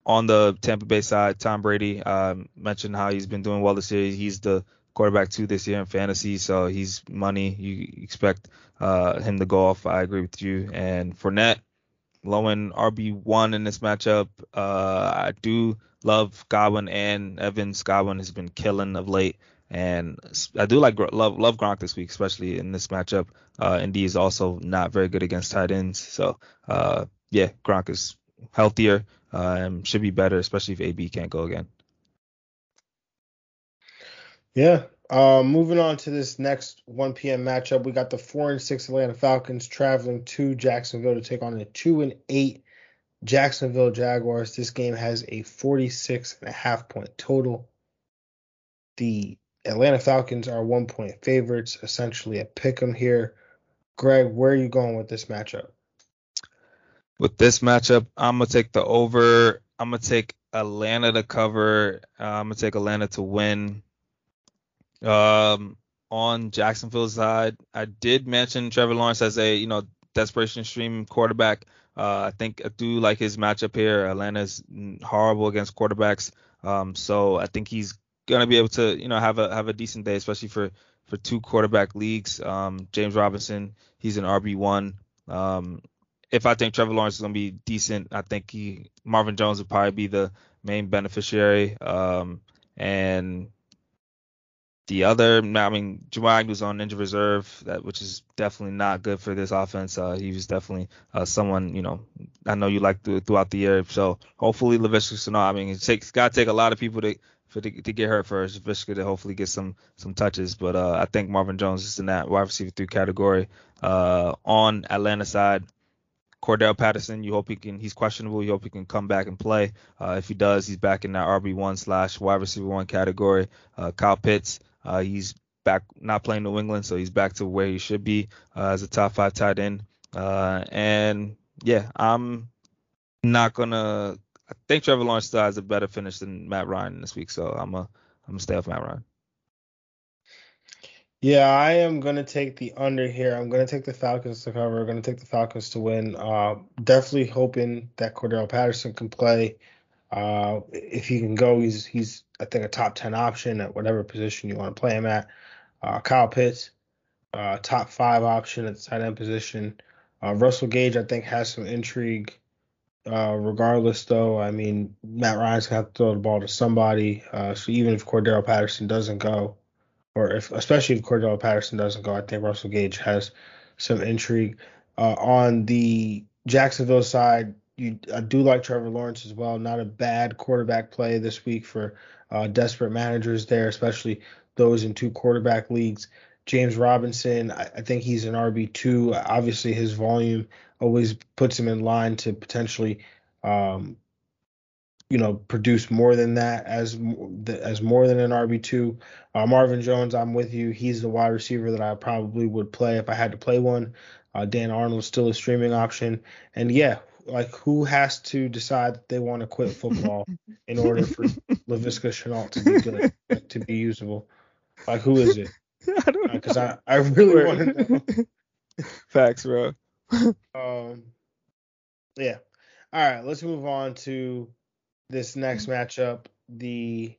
on the Tampa Bay side. Tom Brady uh, mentioned how he's been doing well this year. He's the quarterback two this year in fantasy, so he's money. You expect uh, him to go off. I agree with you. And Fournette, low end RB one in this matchup. Uh, I do love Godwin and Evans. Godwin has been killing of late, and I do like love love Gronk this week, especially in this matchup. Uh, Indy is also not very good against tight ends, so uh, yeah, Gronk is healthier uh, and should be better, especially if AB can't go again. Yeah. Um, moving on to this next 1 p.m. matchup, we got the four and six Atlanta Falcons traveling to Jacksonville to take on the two and eight Jacksonville Jaguars. This game has a 46 and a half point total. The Atlanta Falcons are one point favorites, essentially a pick 'em here. Greg, where are you going with this matchup? With this matchup, I'm gonna take the over. I'm gonna take Atlanta to cover. Uh, I'm gonna take Atlanta to win. Um, on Jacksonville's side, I did mention Trevor Lawrence as a you know desperation stream quarterback. Uh, I think I do like his matchup here. Atlanta's horrible against quarterbacks, um, so I think he's gonna be able to you know have a have a decent day, especially for for two quarterback leagues. Um, James Robinson, he's an RB one. Um, if I think Trevor Lawrence is gonna be decent, I think he Marvin Jones would probably be the main beneficiary. Um, and the other, I mean, Jawag was on injured reserve, that which is definitely not good for this offense. Uh, he was definitely uh, someone, you know, I know you like throughout the year. So hopefully Laviska Shenault. I mean, it takes got to take a lot of people to for to, to get hurt first. Laviska to hopefully get some some touches, but uh, I think Marvin Jones is in that wide receiver three category. Uh, on Atlanta side, Cordarrelle Patterson, you hope he can. He's questionable. You hope he can come back and play. Uh, if he does, he's back in that RB one slash wide receiver one category. Uh, Kyle Pitts, uh, he's back not playing New England, so he's back to where he should be uh, as a top five tight end. Uh, and yeah, I'm not gonna. I think Trevor Lawrence still has a better finish than Matt Ryan this week, so I'm a I'm gonna stay off Matt Ryan. Yeah, I am gonna take the under here. I'm gonna take the Falcons to cover. I'm gonna take the Falcons to win. Uh, definitely hoping that Cordarrelle Patterson can play. Uh, if he can go, he's he's I think a top ten option at whatever position you want to play him at. Uh, Kyle Pitts, uh, top five option at the tight end position. Uh, Russell Gage, I think, has some intrigue. Uh, regardless, though, I mean, Matt Ryan's gonna have to throw the ball to somebody. Uh, so even if Cordarrelle Patterson doesn't go, or if especially if Cordarrelle Patterson doesn't go, I think Russell Gage has some intrigue. Uh, on the Jacksonville side, you, I do like Trevor Lawrence as well. Not a bad quarterback play this week for uh, desperate managers there, especially those in two quarterback leagues. James Robinson, I, I think he's an RB two. Obviously, his volume always puts him in line to potentially, um, you know, produce more than that as as more than an RB two. Uh, Marvin Jones, I'm with you. He's the wide receiver that I probably would play if I had to play one. Uh, Dan Arnold's still a streaming option, and yeah, like who has to decide that they want to quit football *laughs* in order for Laviska Shenault to be good, like, to be usable? Like who is it? *laughs* I don't Because uh, I, I really want to know. *laughs* Facts, bro. um, yeah. All right, let's move on to this next matchup. The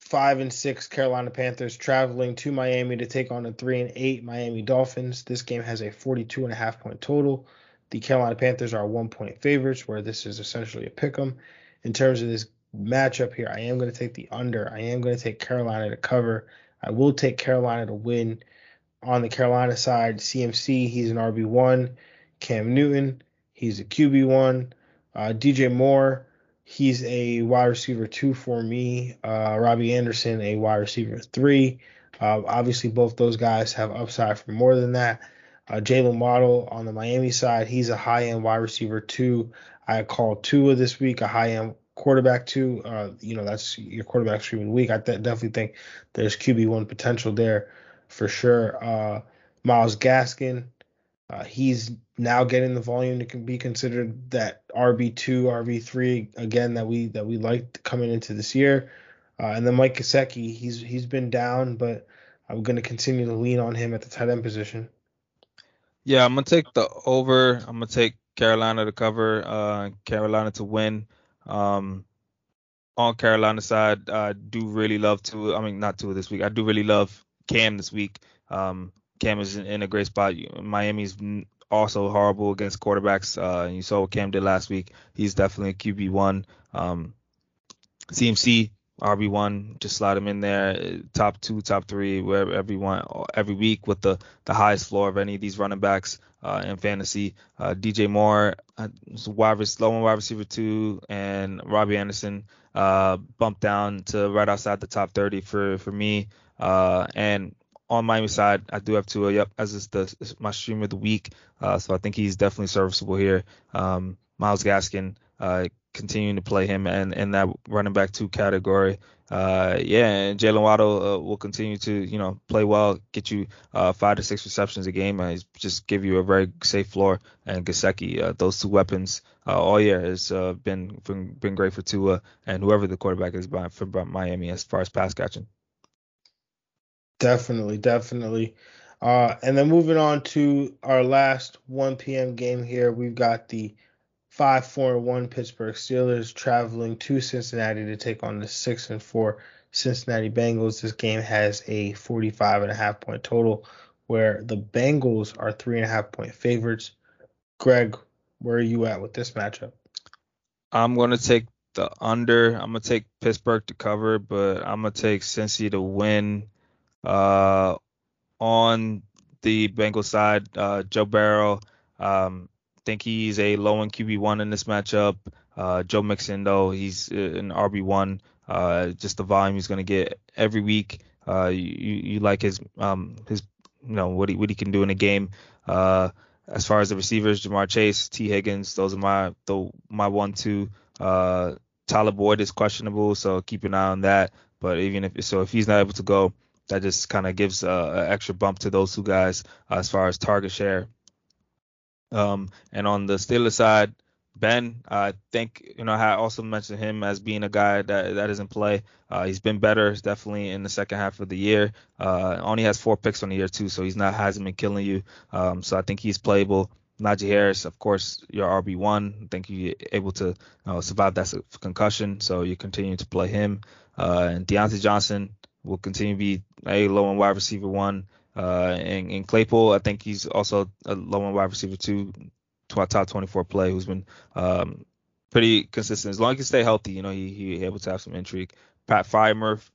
five and six Carolina Panthers traveling to Miami to take on the three and eight Miami Dolphins. This game has a 42 and a half point total. The Carolina Panthers are one point favorites, where this is essentially a pick 'em. In terms of this matchup here, I am going to take the under. I am going to take Carolina to cover. I will take Carolina to win. On the Carolina side, CMC, he's an RB1. Cam Newton, he's a QB1. Uh, DJ Moore, he's a wide receiver two for me. Uh, Robbie Anderson, a wide receiver three. Uh, obviously, both those guys have upside for more than that. Uh, Jaylen Waddle on the Miami side, he's a high end wide receiver two. I called Tua this week a high end quarterback two. Uh, you know, that's your quarterback streaming week. I th- definitely think there's QB1 potential there for sure. Uh, Myles Gaskin, uh, he's now getting the volume to be considered that RB2, RB3 again that we that we liked coming into this year. Uh, and then Mike Gesicki, he's he's been down, but I'm going to continue to lean on him at the tight end position. Yeah, I'm gonna take the over. I'm gonna take Carolina to cover, uh, Carolina to win. Um, on Carolina side, I do really love to. I mean, not two this week. I do really love Cam this week. Um, Cam is in, in, a great spot. Miami's also horrible against quarterbacks. Uh, you saw what Cam did last week. He's definitely a QB one. Um, CMC RB one, just slide him in there, top two, top three, wherever everyone every week with the the highest floor of any of these running backs uh, in fantasy. Uh, DJ Moore, uh, wide low wide receiver two, and Robbie Anderson uh, bumped down to right outside the top 30 for for me. Uh, and on Miami side, I do have Tua. Yep, as is the my stream of the week. Uh, so I think he's definitely serviceable here. Um, Myles Gaskin, uh, continuing to play him and in that running back two category. Uh, yeah, and Jaylen Waddle uh, will continue to you know play well, get you uh, five to six receptions a game, and just give you a very safe floor. And Gesicki, uh, those two weapons uh, all year has uh, been, been been great for Tua and whoever the quarterback is by, for Miami as far as pass catching. Definitely, definitely. And then moving on to our last 1 p.m. game here, we've got the five four and one Pittsburgh Steelers traveling to Cincinnati to take on the six and four Cincinnati Bengals. This game has a 45 and a half point total, where the Bengals are three and a half point favorites. Greg, where are you at with this matchup? I'm going to take the under. I'm going to take Pittsburgh to cover, but I'm going to take Cincy to win. Uh, on the Bengals side, uh, Joe Burrow. Um, think he's a low end QB one in this matchup. Uh, Joe Mixon though he's uh, an RB one. Uh, just the volume he's going to get every week. Uh, you, you like his um his you know what he what he can do in a game. Uh, as far as the receivers, Ja'Marr Chase, Tee Higgins, those are my the my one two. Uh, Tyler Boyd is questionable, so keep an eye on that. But even if so, if he's not able to go, that just kind of gives uh, an extra bump to those two guys uh, as far as target share. Um, and on the Steelers side, Ben, I think you know I also mentioned him as being a guy that that is in play. Uh, he's been better, definitely in the second half of the year. Uh, only has four picks on the year too, so he's not hasn't been killing you. Um, so I think he's playable. Najee Harris, of course, your RB one. I think you're able to uh, survive that concussion, so you continue to play him. Uh, and Diontae Johnson will continue to be a low end wide receiver one. Uh, and, and Claypool, I think he's also a low end wide receiver two, top 24 play who's been um, pretty consistent. As long as he stay healthy, you know, he he able to have some intrigue. Pat Freiermuth,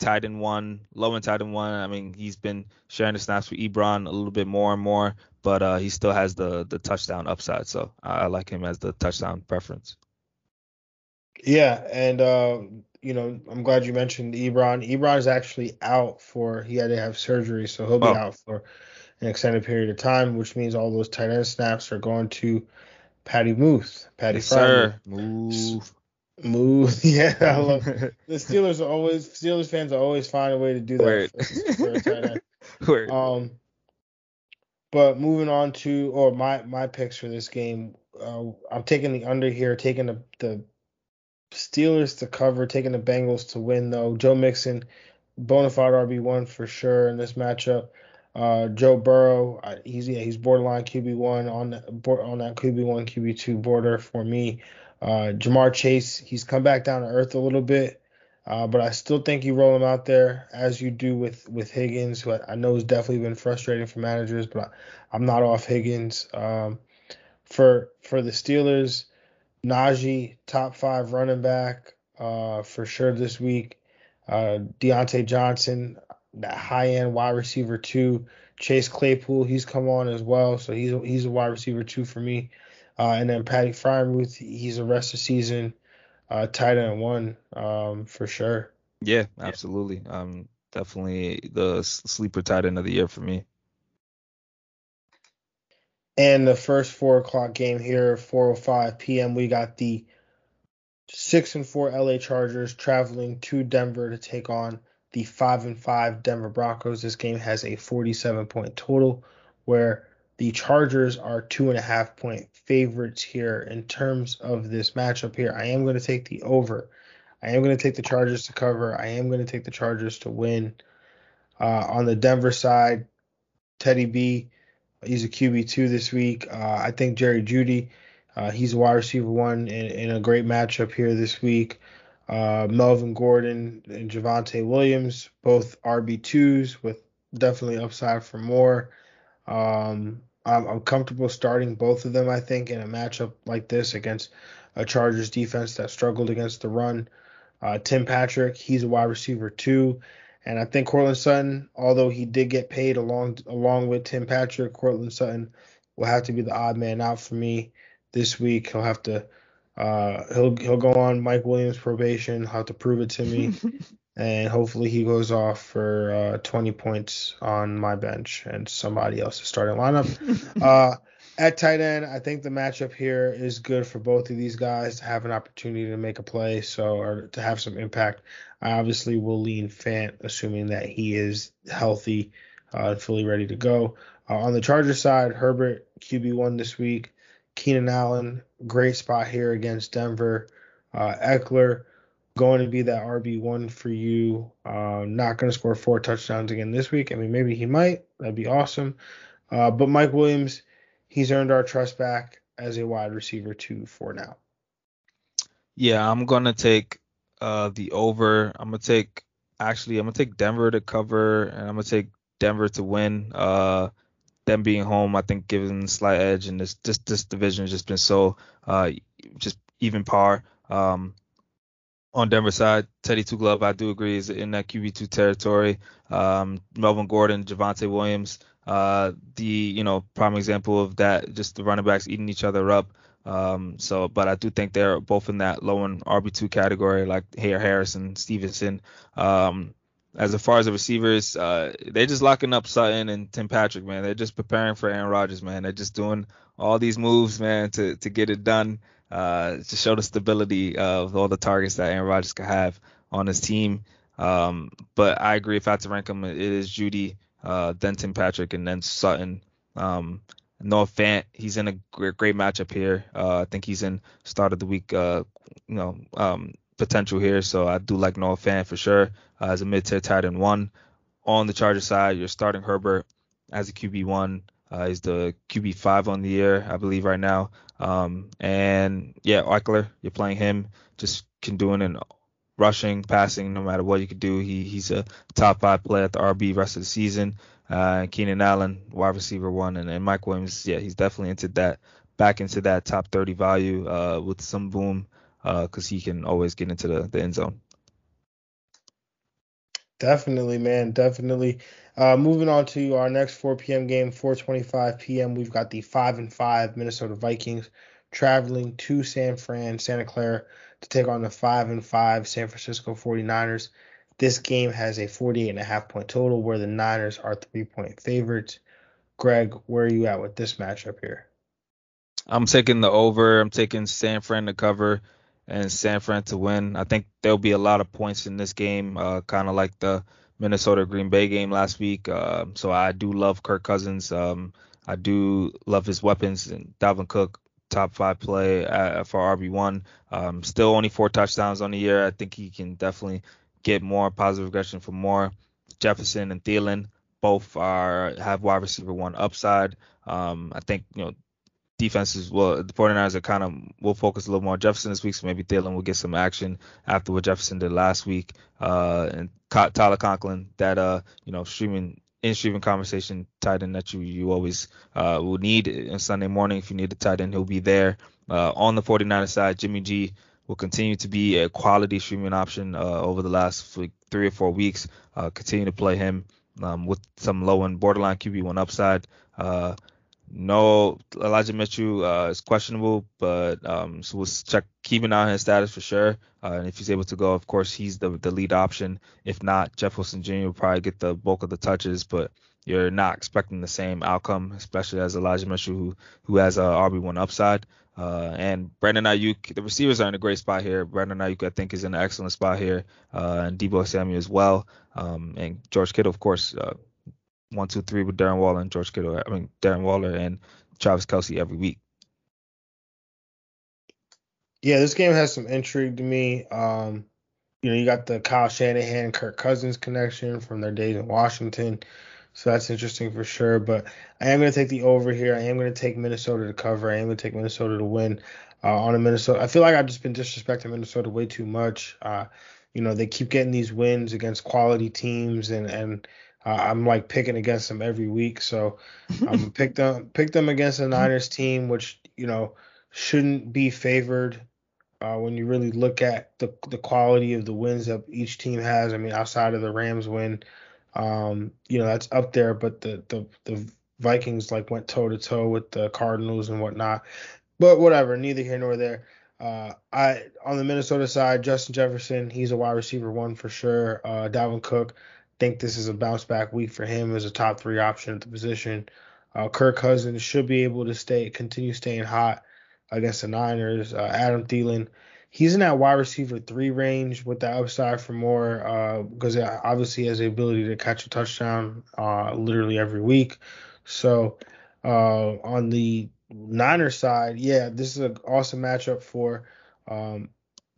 tight end one, low end tight end one. I mean, he's been sharing the snaps with Ebron a little bit more and more, but uh, he still has the the touchdown upside. So I, I like him as the touchdown preference. Yeah, and uh, you know, I'm glad you mentioned Ebron. Ebron is actually out for he had to have surgery, so he'll be oh. out for an extended period of time, which means all those tight end snaps are going to Patty Muth. Patty yes, Sir. Move. Move. *laughs* Yeah, I love *laughs* the Steelers are always Steelers fans are always find a way to do that. For, for *laughs* um but moving on to or my my picks for this game, uh, I'm taking the under here, taking the, the Steelers to cover, taking the Bengals to win though. Joe Mixon, bona fide RB one for sure in this matchup. Uh, Joe Burrow, he's yeah, he's borderline QB one on that on that QB one QB two border for me. Uh, Ja'Marr Chase, he's come back down to earth a little bit, uh, but I still think you roll him out there as you do with with Higgins, who I, I know has definitely been frustrating for managers, but I, am not off Higgins. Um, for for the Steelers, Najee, top five running back uh, for sure this week. Uh, Diontae Johnson, that high end wide receiver two. Chase Claypool, he's come on as well, so he's a, he's a wide receiver two for me. Uh, and then Patty Freiermuth, he's a rest of the season uh, tight end one um, for sure. Yeah, absolutely. Um, definitely the sleeper tight end of the year for me. And the first four o'clock game here, 4:05 p.m. We got the six and four LA Chargers traveling to Denver to take on the five and five Denver Broncos. This game has a 47 point total, where the Chargers are two and a half point favorites here in terms of this matchup here. I am going to take the over. I am going to take the Chargers to cover. I am going to take the Chargers to win. Uh, on the Denver side, Teddy B, he's a QB two this week. Uh, I think Jerry Jeudy. uh, he's a wide receiver one in, in a great matchup here this week. Uh, Melvin Gordon and Javonte Williams, both RB2s with definitely upside for more. Um, I'm, I'm, comfortable starting both of them, I think, in a matchup like this against a Chargers defense that struggled against the run. Uh, Tim Patrick, he's a wide receiver too. And I think Courtland Sutton, although he did get paid along along with Tim Patrick, Courtland Sutton will have to be the odd man out for me this week. He'll have to uh, he'll he'll go on Mike Williams probation. He'll have to prove it to me, *laughs* and hopefully he goes off for uh, 20 points on my bench and somebody else's starting lineup. *laughs* uh, at tight end, I think the matchup here is good for both of these guys to have an opportunity to make a play, so or to have some impact. I obviously will lean Fant, assuming that he is healthy uh, and fully ready to go. Uh, on the Charger side, Herbert QB one this week. Keenan Allen, great spot here against Denver. Uh, Ekeler going to be that RB one for you. Uh, not going to score four touchdowns again this week. I mean, maybe he might. That'd be awesome. Uh, but Mike Williams, he's earned our trust back as a wide receiver two for now. Yeah, I'm gonna take uh, the over. I'm gonna take actually I'm gonna take Denver to cover, and I'm gonna take Denver to win. Uh, them being home, I think, given slight edge, and this this this division has just been so uh, just even par. Um, on Denver side, Teddy Two Glove, I do agree, is in that QB two territory. Um, Melvin Gordon, Javonte Williams, uh, the you know prime example of that, just the running backs eating each other up. Um, so, but I do think they're both in that low and RB two category, like Hayer Harris and Stevenson. Um, as far as the receivers, uh, they're just locking up Sutton and Tim Patrick, man. They're just preparing for Aaron Rodgers, man. They're just doing all these moves, man, to to get it done, uh, to show the stability of all the targets that Aaron Rodgers could have on his team. Um, but I agree if I had to rank them, it is Jeudy, uh, then Tim Patrick, and then Sutton. Um, Noah Fant, he's in a great, matchup here. Uh, I think he's in start of the week, uh, you know, um, potential here. So I do like Noah Fant for sure uh, as a mid-tier tight end one. On the Charger side, you're starting Herbert as a QB one. Uh, he's the QB five on the year, I believe, right now. Um, and yeah, Ekeler, you're playing him. Just can do it in rushing, passing, no matter what you could do. He he's a top five player at the RB rest of the season. Uh, Keenan Allen, wide receiver one, and, and Mike Williams, yeah, he's definitely into that, back into that top 30 value uh, with some boom because uh, he can always get into the, the end zone. Definitely, man. Definitely. Uh, moving on to our next 4 p.m. game, 4:25 p.m. We've got the five and five Minnesota Vikings traveling to San Fran, Santa Clara to take on the five and five San Francisco 49ers. This game has a 48 and a half point total, where the Niners are three point favorites. Greg, where are you at with this matchup here? I'm taking the over. I'm taking San Fran to cover and San Fran to win. I think there'll be a lot of points in this game, uh, kind of like the Minnesota Green Bay game last week. Uh, so I do love Kirk Cousins. Um, I do love his weapons and Dalvin Cook, top five play uh, for RB1. Um, still only four touchdowns on the year. I think he can definitely get more positive regression for more. Jefferson and Thielen both are have wide receiver one upside. Um, I think you know defenses well the 49ers are kind of will focus a little more on Jefferson this week, so maybe Thielen will get some action after what Jefferson did last week. Uh, and Tyler Conklin, that uh you know streaming in streaming conversation tight end that you you always uh will need on Sunday morning if you need a tight end, he'll be there. Uh, on the 49ers side, Jimmy G will continue to be a quality streaming option uh, over the last three or four weeks. Uh, continue to play him um, with some low and borderline QB1 upside. Uh, no, Elijah Mitchell uh, is questionable, but um, so we'll check keep an eye on his status for sure. Uh, and if he's able to go, of course, he's the the lead option. If not, Jeff Wilson Jr. will probably get the bulk of the touches, but you're not expecting the same outcome, especially as Elijah Mitchell, who who has a RB1 upside. Uh, and Brandon Aiyuk, the receivers are in a great spot here. Brandon Aiyuk, I think, is in an excellent spot here, uh, and Deebo Samuel as well. Um, and George Kittle, of course, uh, one, two, three with Darren Waller and George Kittle. I mean Darren Waller and Travis Kelce every week. Yeah, this game has some intrigue to me. Um, you know, you got the Kyle Shanahan, Kirk Cousins connection from their days in Washington. So that's interesting for sure. But I am going to take the over here. I am going to take Minnesota to cover. I am going to take Minnesota to win uh, on a Minnesota. I feel like I've just been disrespecting Minnesota way too much. Uh, you know, they keep getting these wins against quality teams, and and uh, I'm like picking against them every week, so *laughs* I'm pick them pick them against the Niners team, which you know shouldn't be favored uh, when you really look at the the quality of the wins that each team has. I mean, outside of the Rams win, um, you know that's up there, but the the the Vikings like went toe to toe with the Cardinals and whatnot. But whatever, neither here nor there. Uh, I on the Minnesota side, Justin Jefferson, he's a wide receiver one for sure. Uh, Dalvin Cook, think this is a bounce back week for him as a top three option at the position. Uh, Kirk Cousins should be able to stay continue staying hot against the Niners. Uh, Adam Thielen, he's in that wide receiver three range with the upside for more uh, because it obviously has the ability to catch a touchdown uh, literally every week. So uh, on the Niners side, yeah, this is an awesome matchup for um,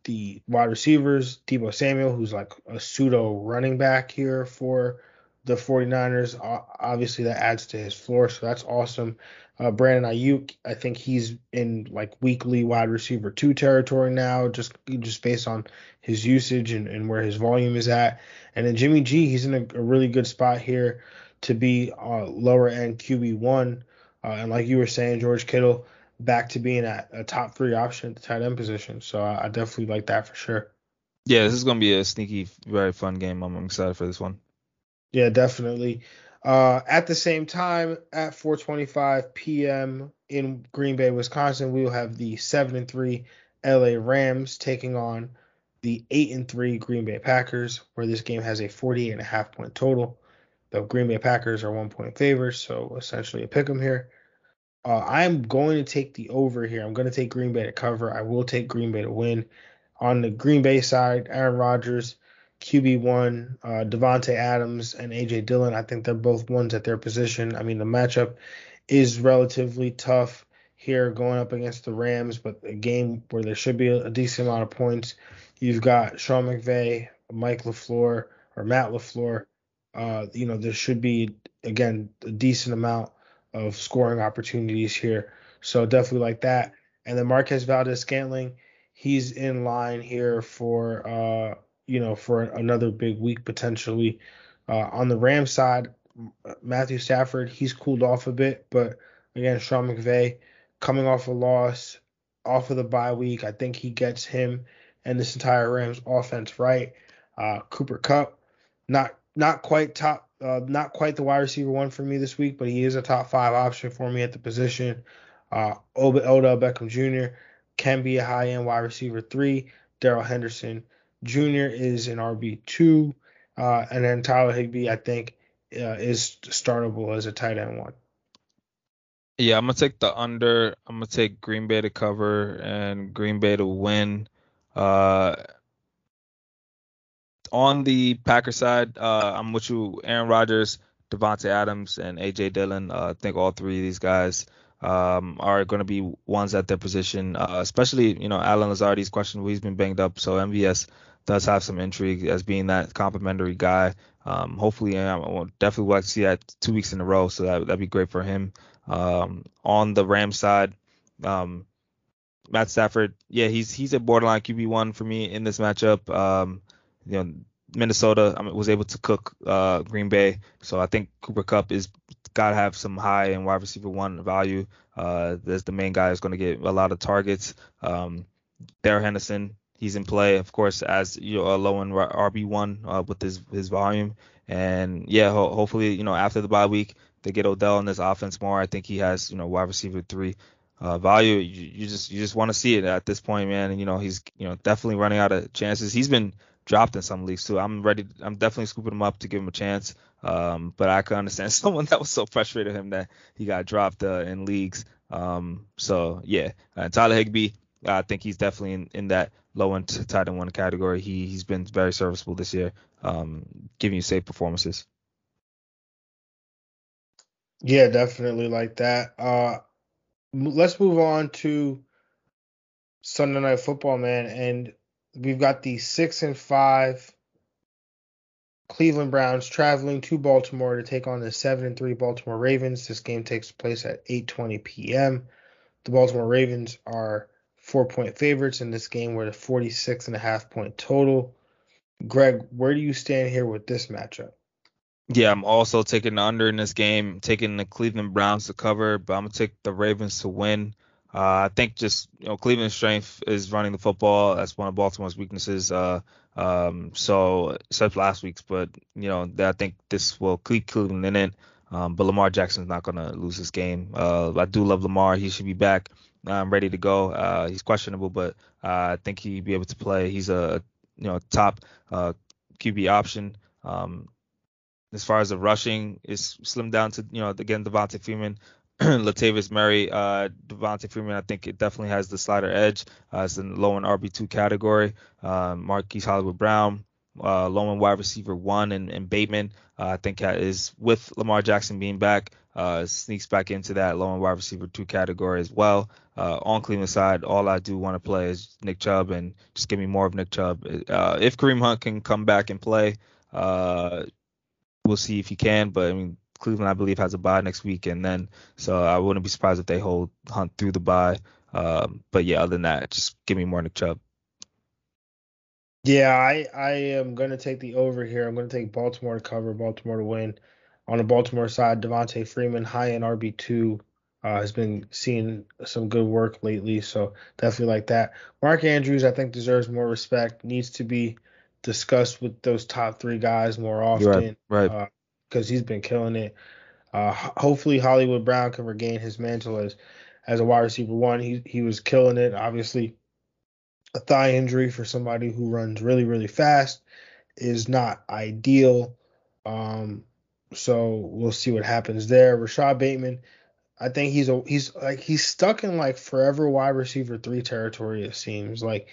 the wide receivers, Deebo Samuel, who's like a pseudo running back here for the 49ers. Obviously, that adds to his floor, so that's awesome. Uh, Brandon Aiyuk, I think he's in like weekly wide receiver two territory now, just just based on his usage and, and where his volume is at. And then Jimmy G, he's in a, a really good spot here to be uh, lower end QB one. Uh, and like you were saying, George Kittle, back to being a, a top three option at the tight end position. So I, I, definitely like that for sure. Yeah, this is gonna be a sneaky, very fun game. I'm excited for this one. Yeah, definitely. Uh, at the same time, at 4:25 p.m. in Green Bay, Wisconsin, we will have the seven and three LA Rams taking on the eight and three Green Bay Packers, where this game has a 48 and a half point total. The Green Bay Packers are one point favorites, so essentially a pick 'em here. Uh, I'm going to take the over here. I'm going to take Green Bay to cover. I will take Green Bay to win. On the Green Bay side, Aaron Rodgers, QB1, uh, Davante Adams, and AJ Dillon. I think they're both ones at their position. I mean, the matchup is relatively tough here going up against the Rams, but a game where there should be a, decent amount of points. You've got Sean McVay, Mike LaFleur, or Matt LaFleur. Uh, you know, there should be, again, a decent amount of scoring opportunities here. So definitely like that. And then Marquez Valdes Scantling, he's in line here for uh, you know, for another big week potentially. Uh, on the Rams side, Matthew Stafford, he's cooled off a bit, but again, Sean McVay coming off a loss, off of the bye week, I think he gets him and this entire Rams offense right. Uh, Cooper Kupp, not not quite top, uh, not quite the wide receiver one for me this week, but he is a top five option for me at the position. Uh, Odell Beckham Jr. can be a high end wide receiver three. Darrell Henderson Jr. is an RB two, uh, and then Tyler Higbee, I think, uh, is startable as a tight end one. Yeah, I'm gonna take the under. I'm gonna take Green Bay to cover and Green Bay to win. Uh, on the Packer side, uh, I'm with you, Aaron Rodgers, Davante Adams, and AJ Dillon. Uh, I think all three of these guys um, are going to be ones at their position, uh, especially you know Allen Lazardi's question. He's been banged up, so MVS does have some intrigue as being that complimentary guy. Um, hopefully, I will definitely like to see that two weeks in a row, so that that'd be great for him. Um, on the Rams side, um, Matt Stafford, yeah, he's he's a borderline QB one for me in this matchup. Um, you know, Minnesota I mean, was able to cook uh, Green Bay, so I think Cooper Kupp is got to have some high and wide receiver one value. Uh, there's the main guy is going to get a lot of targets. Um, Henderson, he's in play, of course, as you know, a low end RB one uh, with his his volume. And yeah, ho- hopefully, you know, after the bye week, they get Odell in this offense more. I think he has, you know, wide receiver three uh, value. You, you just you just want to see it at this point, man. And you know, he's you know definitely running out of chances. He's been dropped in some leagues too. I'm ready. I'm definitely scooping him up to give him a chance. Um, but I can understand *laughs* someone that was so frustrated him that he got dropped uh, in leagues. Um, so yeah, uh, Tyler Higbee, I think he's definitely in, in that low end tight end one category. He he's been very serviceable this year, um, giving you safe performances. Yeah, definitely like that. Uh, let's move on to Sunday Night Football, man, and we've got the six and five Cleveland Browns traveling to Baltimore to take on the seven and three Baltimore Ravens. This game takes place at 8:20 p.m. The Baltimore Ravens are four point favorites in this game with a 46 and a half point total. Greg, where do you stand here with this matchup? Yeah, I'm also taking the under in this game, taking the Cleveland Browns to cover, but I'm gonna take the Ravens to win. Uh, I think just you know Cleveland's strength is running the football. That's one of Baltimore's weaknesses. Uh, um, so except last week's, but you know I think this will keep Cleveland in it. Um, but Lamar Jackson's not gonna lose this game. Uh, I do love Lamar. He should be back um, ready to go. Uh, he's questionable, but uh, I think he'd be able to play. He's a you know top uh, QB option. Um, as far as the rushing, is slimmed down to you know again Devonta Freeman, *clears throat* Latavius Murray, uh, Devonta Freeman. I think it definitely has the slider edge. Uh, it's in low and RB two category. Um, Marquise Hollywood Brown, uh, and wide receiver one, and, and Bateman. Uh, I think is with Lamar Jackson being back, uh, sneaks back into that low and wide receiver two category as well. Uh, on Cleveland side, all I do want to play is Nick Chubb and just give me more of Nick Chubb. Uh, if Kareem Hunt can come back and play, uh, we'll see if he can. But I mean, Cleveland I believe has a bye next week, and then so I wouldn't be surprised if they hold Hunt through the bye. Um, but yeah, other than that, just give me more Nick Chubb. Yeah, I I am gonna take the over here. I'm gonna take Baltimore to cover, Baltimore to win. On the Baltimore side, Devonta Freeman, high in RB two, uh, has been seeing some good work lately, so definitely like that. Mark Andrews, I think, deserves more respect. Needs to be discussed with those top three guys more often, right? Because uh, he's been killing it. Uh, hopefully, Hollywood Brown can regain his mantle as as a wide receiver one. He he was killing it. Obviously, a thigh injury for somebody who runs really, really fast is not ideal. Um, so we'll see what happens there. Rashod Bateman, I think he's a he's like he's stuck in like forever wide receiver three territory. It seems like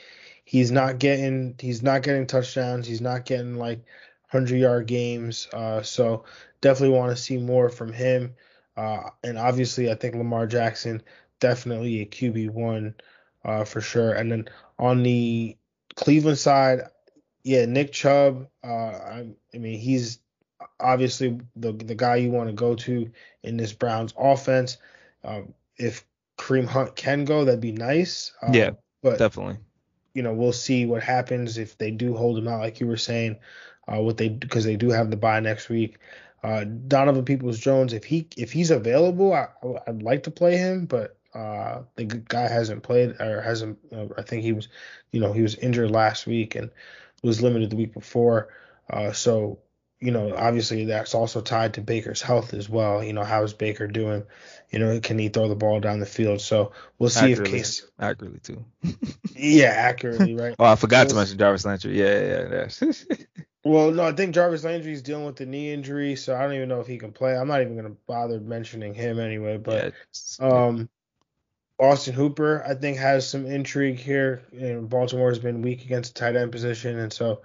he's not getting he's not getting touchdowns. He's not getting like hundred yard games. Uh, so definitely want to see more from him. Uh, and obviously, I think Lamar Jackson definitely a QB one uh, for sure. And then on the Cleveland side, yeah, Nick Chubb. Uh, I, I mean, he's obviously the the guy you want to go to in this Browns offense. Um, if Kareem Hunt can go, that'd be nice. Um, yeah, but definitely. You know, we'll see what happens if they do hold him out, like you were saying. Uh, what they because they do have the buy next week. Uh, Donovan Peoples Jones, if he if he's available, I, I'd like to play him, but uh, the guy hasn't played or hasn't. Uh, I think he was, you know, he was injured last week and was limited the week before. Uh, so you know, obviously that's also tied to Baker's health as well. You know, how is Baker doing? You know, can he throw the ball down the field? So we'll see accurately, if Case accurately too. *laughs* yeah, accurately, right? oh, I forgot we'll to mention Jarvis Landry. Yeah, yeah, yeah. *laughs* well, no, I think Jarvis Landry is dealing with the knee injury, so I don't even know if he can play. I'm not even gonna bother mentioning him anyway. But yeah, um, Austin Hooper, I think, has some intrigue here. You know, Baltimore has been weak against the tight end position, and so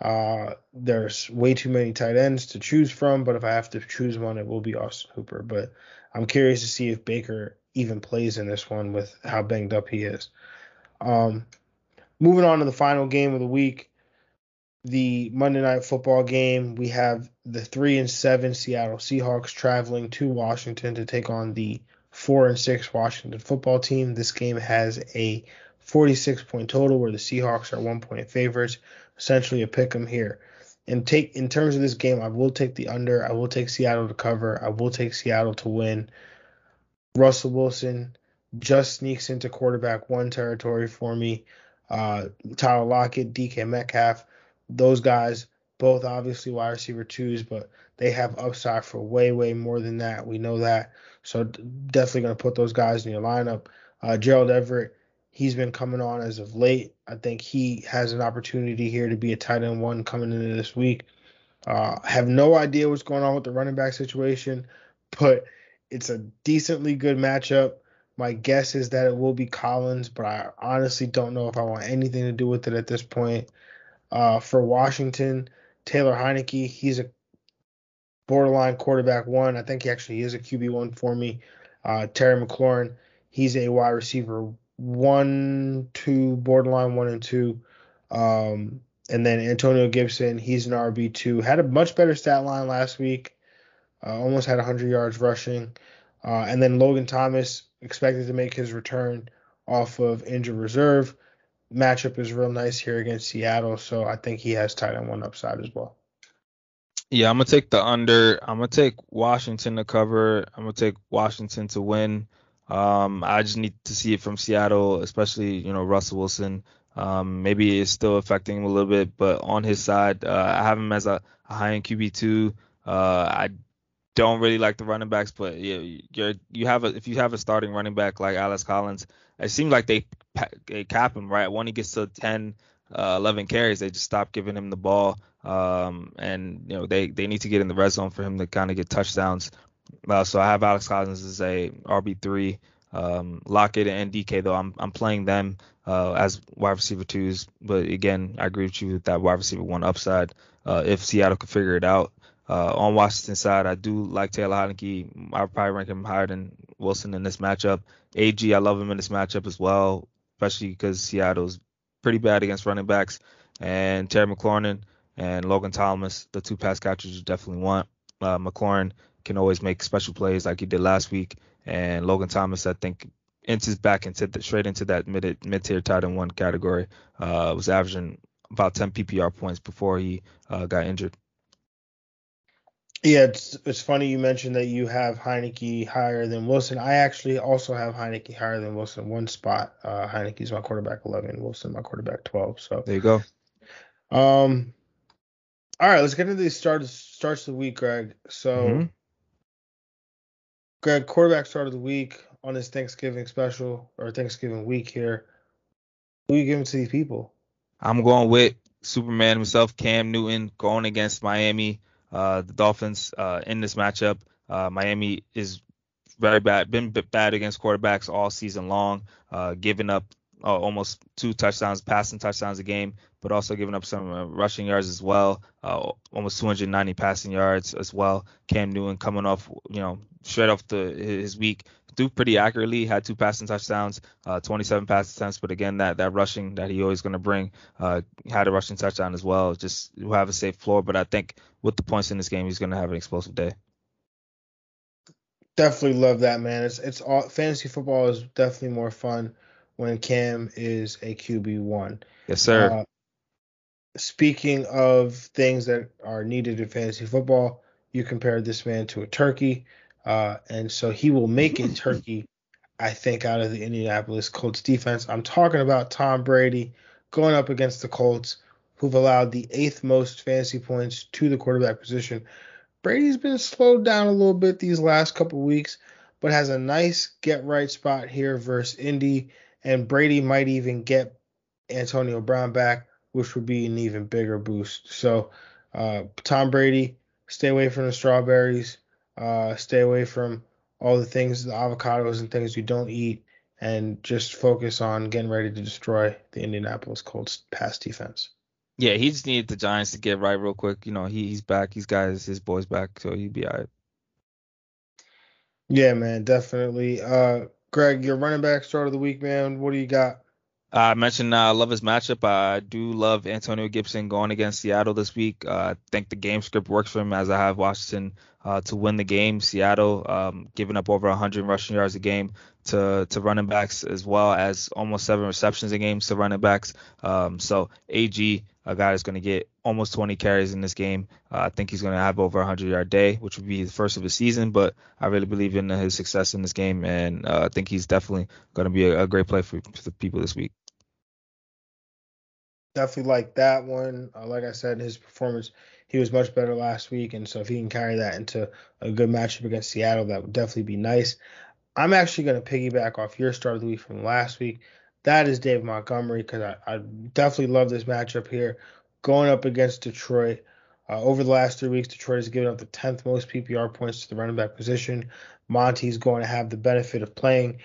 uh, there's way too many tight ends to choose from, but if I have to choose one, it will be Austin Hooper. But I'm curious to see if Baker even plays in this one with how banged up he is. Um, moving on to the final game of the week, the Monday Night Football game. We have the three and seven Seattle Seahawks traveling to Washington to take on the four and six Washington Football Team. This game has a 46 point total where the Seahawks are one point favorites essentially a pick 'em here. And take in terms of this game, I will take the under. I will take Seattle to cover. I will take Seattle to win. Russell Wilson just sneaks into quarterback one territory for me. Uh, Tyler Lockett, DK Metcalf, those guys, both obviously wide receiver twos, but they have upside for way, way more than that. We know that. So definitely going to put those guys in your lineup. Uh, Gerald Everett, he's been coming on as of late. I think he has an opportunity here to be a tight end one coming into this week. Uh, have no idea what's going on with the running back situation, but it's a decently good matchup. My guess is that it will be Collins, but I honestly don't know if I want anything to do with it at this point. Uh, for Washington, Taylor Heinicke, he's a borderline quarterback one. I think he actually is a QB one for me. Uh, Terry McLaurin, he's a wide receiver one, two, borderline one and two. Um, and then Antonio Gibson, he's an RB two. Had a much better stat line last week. Uh, almost had 100 yards rushing. Uh, and then Logan Thomas expected to make his return off of injured reserve. Matchup is real nice here against Seattle, so I think he has tight end one upside as well. Yeah, I'm gonna take the under. I'm gonna take Washington to cover. I'm gonna take Washington to win. Um, I just need to see it from Seattle, especially you know Russell Wilson. Um, maybe it's still affecting him a little bit, but on his side, uh, I have him as a, a high end QB two. Uh, I don't really like the running backs, but yeah, you're you have a if you have a starting running back like Alex Collins, it seems like they they cap him right when he gets to 10, uh, 11 carries, they just stop giving him the ball. Um, and you know they they need to get in the red zone for him to kind of get touchdowns. Uh, so I have Alex Collins as a RB three. Um, Lockett and DK though I'm I'm playing them uh, as wide receiver twos, but again I agree with you with that wide receiver one upside. Uh, if Seattle could figure it out. Uh, on Washington side, I do like Taylor Heinicke. I probably rank him higher than Wilson in this matchup. AG, I love him in this matchup as well, especially because Seattle's pretty bad against running backs. And Terry McLaurin and Logan Thomas, the two pass catchers you definitely want. Uh, McLaurin can always make special plays like he did last week. And Logan Thomas, I think, enters back into the, straight into that mid mid tier tight end one category. Uh, was averaging about 10 PPR points before he uh, got injured. Yeah, it's it's funny you mentioned that you have Heinicke higher than Wilson. I actually also have Heinicke higher than Wilson. One spot. Uh, Heinicke's my quarterback 11, Wilson my quarterback 12. So there you go. Um, all right, let's get into the starts starts of the week, Greg. So mm-hmm. Greg, quarterback start of the week on this Thanksgiving special or Thanksgiving week here. Who you giving to these people? I'm going with Superman himself, Cam Newton, going against Miami, uh, the Dolphins uh, in this matchup. Uh, Miami is very bad, been bad against quarterbacks all season long, uh, giving up uh, almost two touchdowns, passing touchdowns a game, but also giving up some uh, rushing yards as well, almost 290 passing yards as well. Cam Newton coming off, you know, straight off the his week, threw pretty accurately, had two passing touchdowns, uh, 27 pass attempts, but again, that that rushing that he always going to bring, uh, had a rushing touchdown as well. Just have a safe floor, but I think with the points in this game, he's going to have an explosive day. Definitely love that, man. It's it's all fantasy football is definitely more fun when Cam is a QB one. Yes, sir. Uh, speaking of things that are needed in fantasy football, you compared this man to a turkey, uh, and so he will make a turkey. I think out of the Indianapolis Colts defense. I'm talking about Tom Brady going up against the Colts, who've allowed the eighth most fantasy points to the quarterback position. Brady's been slowed down a little bit these last couple weeks, but has a nice get right spot here versus Indy and Brady might even get Antonio Brown back, which would be an even bigger boost. So, uh, Tom Brady, stay away from the strawberries, uh, stay away from all the things, the avocados and things you don't eat, and just focus on getting ready to destroy the Indianapolis Colts pass defense. Yeah, he just needed the Giants to get right real quick. You know, he, he's back. He's got his, his boys back, so he'd be all right. Yeah, man, definitely. Uh, Greg, your running back start of the week, man. What do you got? I mentioned uh, I uh, love his matchup. I do love Antonio Gibson going against Seattle this week. Uh, I think the game script works for him as I have Washington uh, to win the game. Seattle um, giving up over 100 rushing yards a game to to running backs as well as almost seven receptions a game to running backs. Um, so AG a guy that's going to get almost 20 carries in this game. Uh, I think he's going to have over 100 yard day, which would be the first of the season. But I really believe in his success in this game, and uh, I think he's definitely going to be a, a great play for, for, the people this week. Definitely like that one. Uh, like I said, his performance, he was much better last week, and so if he can carry that into a good matchup against Seattle, that would definitely be nice. I'm actually going to piggyback off your start of the week from last week that is Dave Montgomery because I, I, definitely love this matchup here going up against Detroit. Uh, over the last three weeks, Detroit has given up the 10th most PPR points to the running back position. Monty's going to have the benefit of playing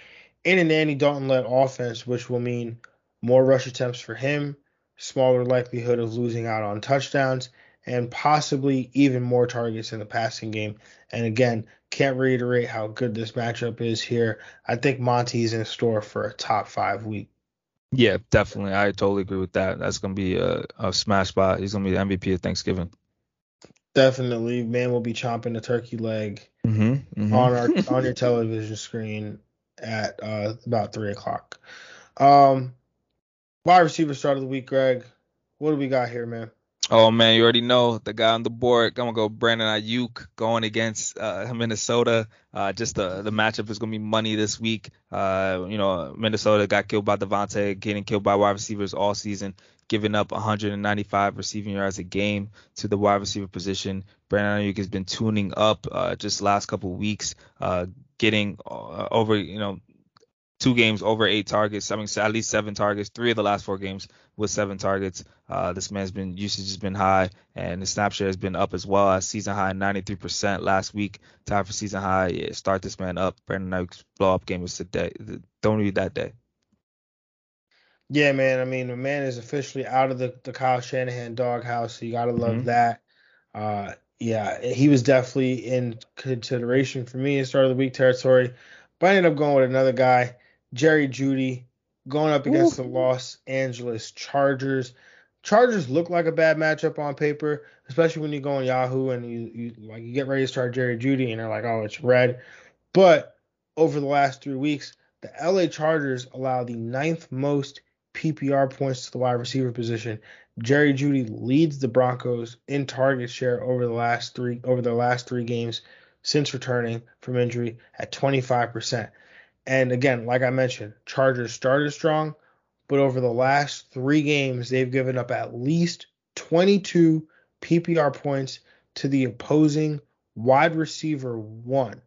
in an Andy Dalton led offense, which will mean more rush attempts for him, smaller likelihood of losing out on touchdowns, and possibly even more targets in the passing game. And again, can't reiterate how good this matchup is here. I think Monty's in store for a top five week. Yeah, definitely. I totally agree with that. That's gonna be a, a smash spot. He's gonna be the MVP of Thanksgiving. Definitely, man will be chomping the turkey leg mm-hmm, mm-hmm. on our on your television screen at uh, about three o'clock. Um, wide receiver start of the week, Greg. What do we got here, man? Oh man, you already know the guy on the board. I'm gonna go Brandon Aiyuk going against uh, Minnesota. Uh, just the the matchup is gonna be money this week. Uh, you know, Minnesota got killed by Davante, getting killed by wide receivers all season, giving up 195 receiving yards a game to the wide receiver position. Brandon Aiyuk has been tuning up uh, just last couple weeks, uh, getting uh, over you know two games over eight targets. I mean, at least seven targets. Three of the last four games with seven targets. Uh, this man's been usage has been high, and the snap share has been up as well. As season high 93% last week. Time for season high. Yeah, start this man up. Brandon Aiyuk's blow up game was today. Don't read that day. Yeah, man. I mean, the man is officially out of the, the Kyle Shanahan doghouse. So you gotta love mm-hmm. that. Uh, yeah, he was definitely in consideration for me in start of the week territory. But I ended up going with another guy Jerry Jeudy, going up against Ooh. the Los Angeles Chargers. Chargers look like a bad matchup on paper, especially when you go on Yahoo and you, you like you get ready to start Jerry Jeudy and they're like, oh, it's red. But over the last three weeks, the LA Chargers allow the ninth most PPR points to the wide receiver position. Jerry Jeudy leads the Broncos in target share over the last three over the last three games since returning from injury at 25%. And again, like I mentioned, Chargers started strong, but over the last three games, they've given up at least 22 PPR points to the opposing wide receiver one.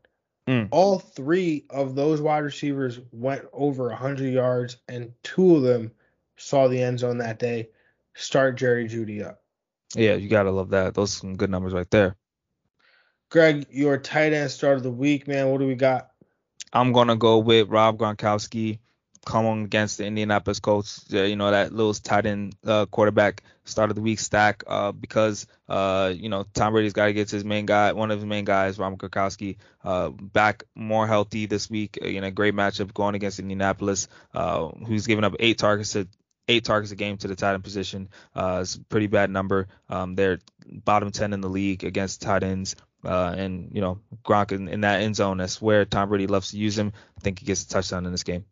Mm. All three of those wide receivers went over 100 yards, and two of them saw the end zone that day. Start Jerry Jeudy up. Yeah, you gotta love that. Those are some good numbers right there. Greg, your tight end start of the week, man. What do we got? I'm gonna go with Rob Gronkowski coming against the Indianapolis Colts. Uh, you know that little tight end uh, quarterback start of the week stack uh, because uh, you know Tom Brady's got to get his main guy, one of his main guys, Rob Gronkowski, uh, back more healthy this week uh, in a great matchup going against Indianapolis, who's given up eight targets to eight targets a game to the tight end position. Uh, it's a pretty bad number. Um, they're bottom 10 in the league against tight ends. Uh, and, you know, Gronk in, in, that end zone, that's where Tom Brady loves to use him. I think he gets a touchdown in this game.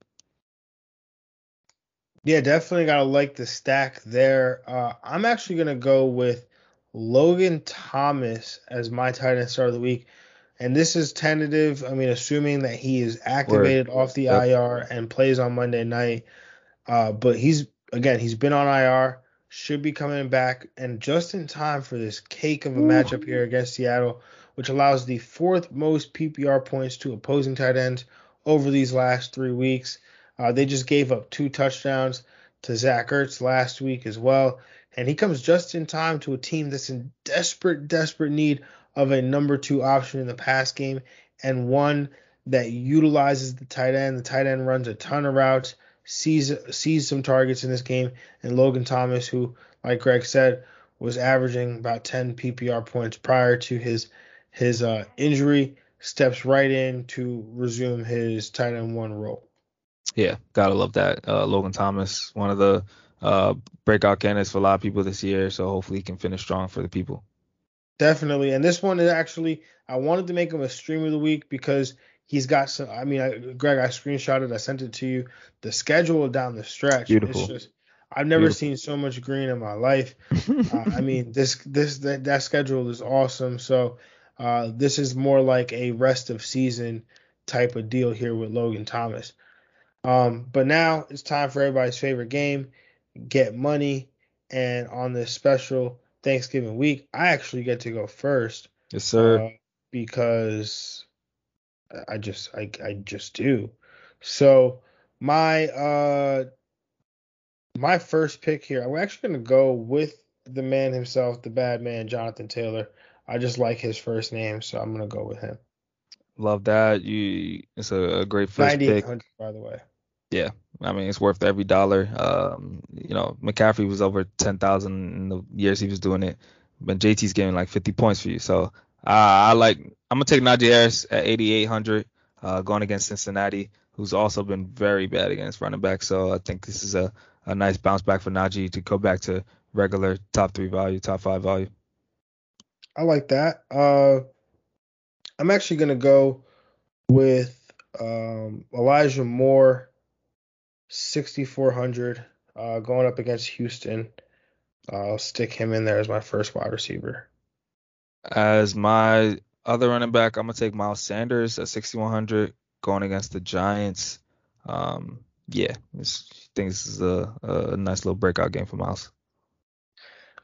Yeah, definitely got to like the stack there. Uh, I'm actually going to go with Logan Thomas as my tight end start of the week. And this is tentative. I mean, assuming that he is activated Word. off the yep. IR and plays on Monday night. Uh, but he's, again, he's been on IR, should be coming back, and just in time for this cake of a Ooh. matchup here against Seattle, which allows the fourth most PPR points to opposing tight ends over these last three weeks. Uh, they just gave up two touchdowns to Zach Ertz last week as well. And he comes just in time to a team that's in desperate, desperate need of a number two option in the pass game and one that utilizes the tight end. The tight end runs a ton of routes, sees sees some targets in this game, and Logan Thomas, who, like Greg said, was averaging about 10 PPR points prior to his his uh, injury, steps right in to resume his tight end one role. Yeah, gotta love that. Uh, Logan Thomas, one of the uh, breakout candidates for a lot of people this year, so hopefully he can finish strong for the people. Definitely, and this one is actually I wanted to make him a stream of the week because he's got some. I mean, I, Greg, I screenshotted, I sent it to you. The schedule down the stretch, beautiful. Just, I've never beautiful. seen so much green in my life. *laughs* uh, I mean, this this that, that schedule is awesome. So uh, this is more like a rest of season type of deal here with Logan Thomas. Um, but now it's time for everybody's favorite game, get money. And on this special Thanksgiving week, I actually get to go first. Yes, sir. Uh, because I just I I just do. So my uh my first pick here, I'm actually gonna go with the man himself, the bad man, Jonathan Taylor. I just like his first name, so I'm gonna go with him. Love that. You, it's a, a great first pick. by the way. Yeah, I mean it's worth every dollar. Um, you know, McCaffrey was over ten thousand in the years he was doing it, but JT's getting like fifty points for you. So uh, I like I'm gonna take Najee Harris at eighty eight hundred, uh, going against Cincinnati, who's also been very bad against running back. So I think this is a, a nice bounce back for Najee to go back to regular top three value, top five value. I like that. Uh, I'm actually gonna go with um, Elijah Moore 6,400 uh, going up against Houston. I'll stick him in there as my first wide receiver. As my other running back, I'm gonna take Miles Sanders at 6,100 going against the Giants. Um, yeah, I think this is a, a nice little breakout game for Miles.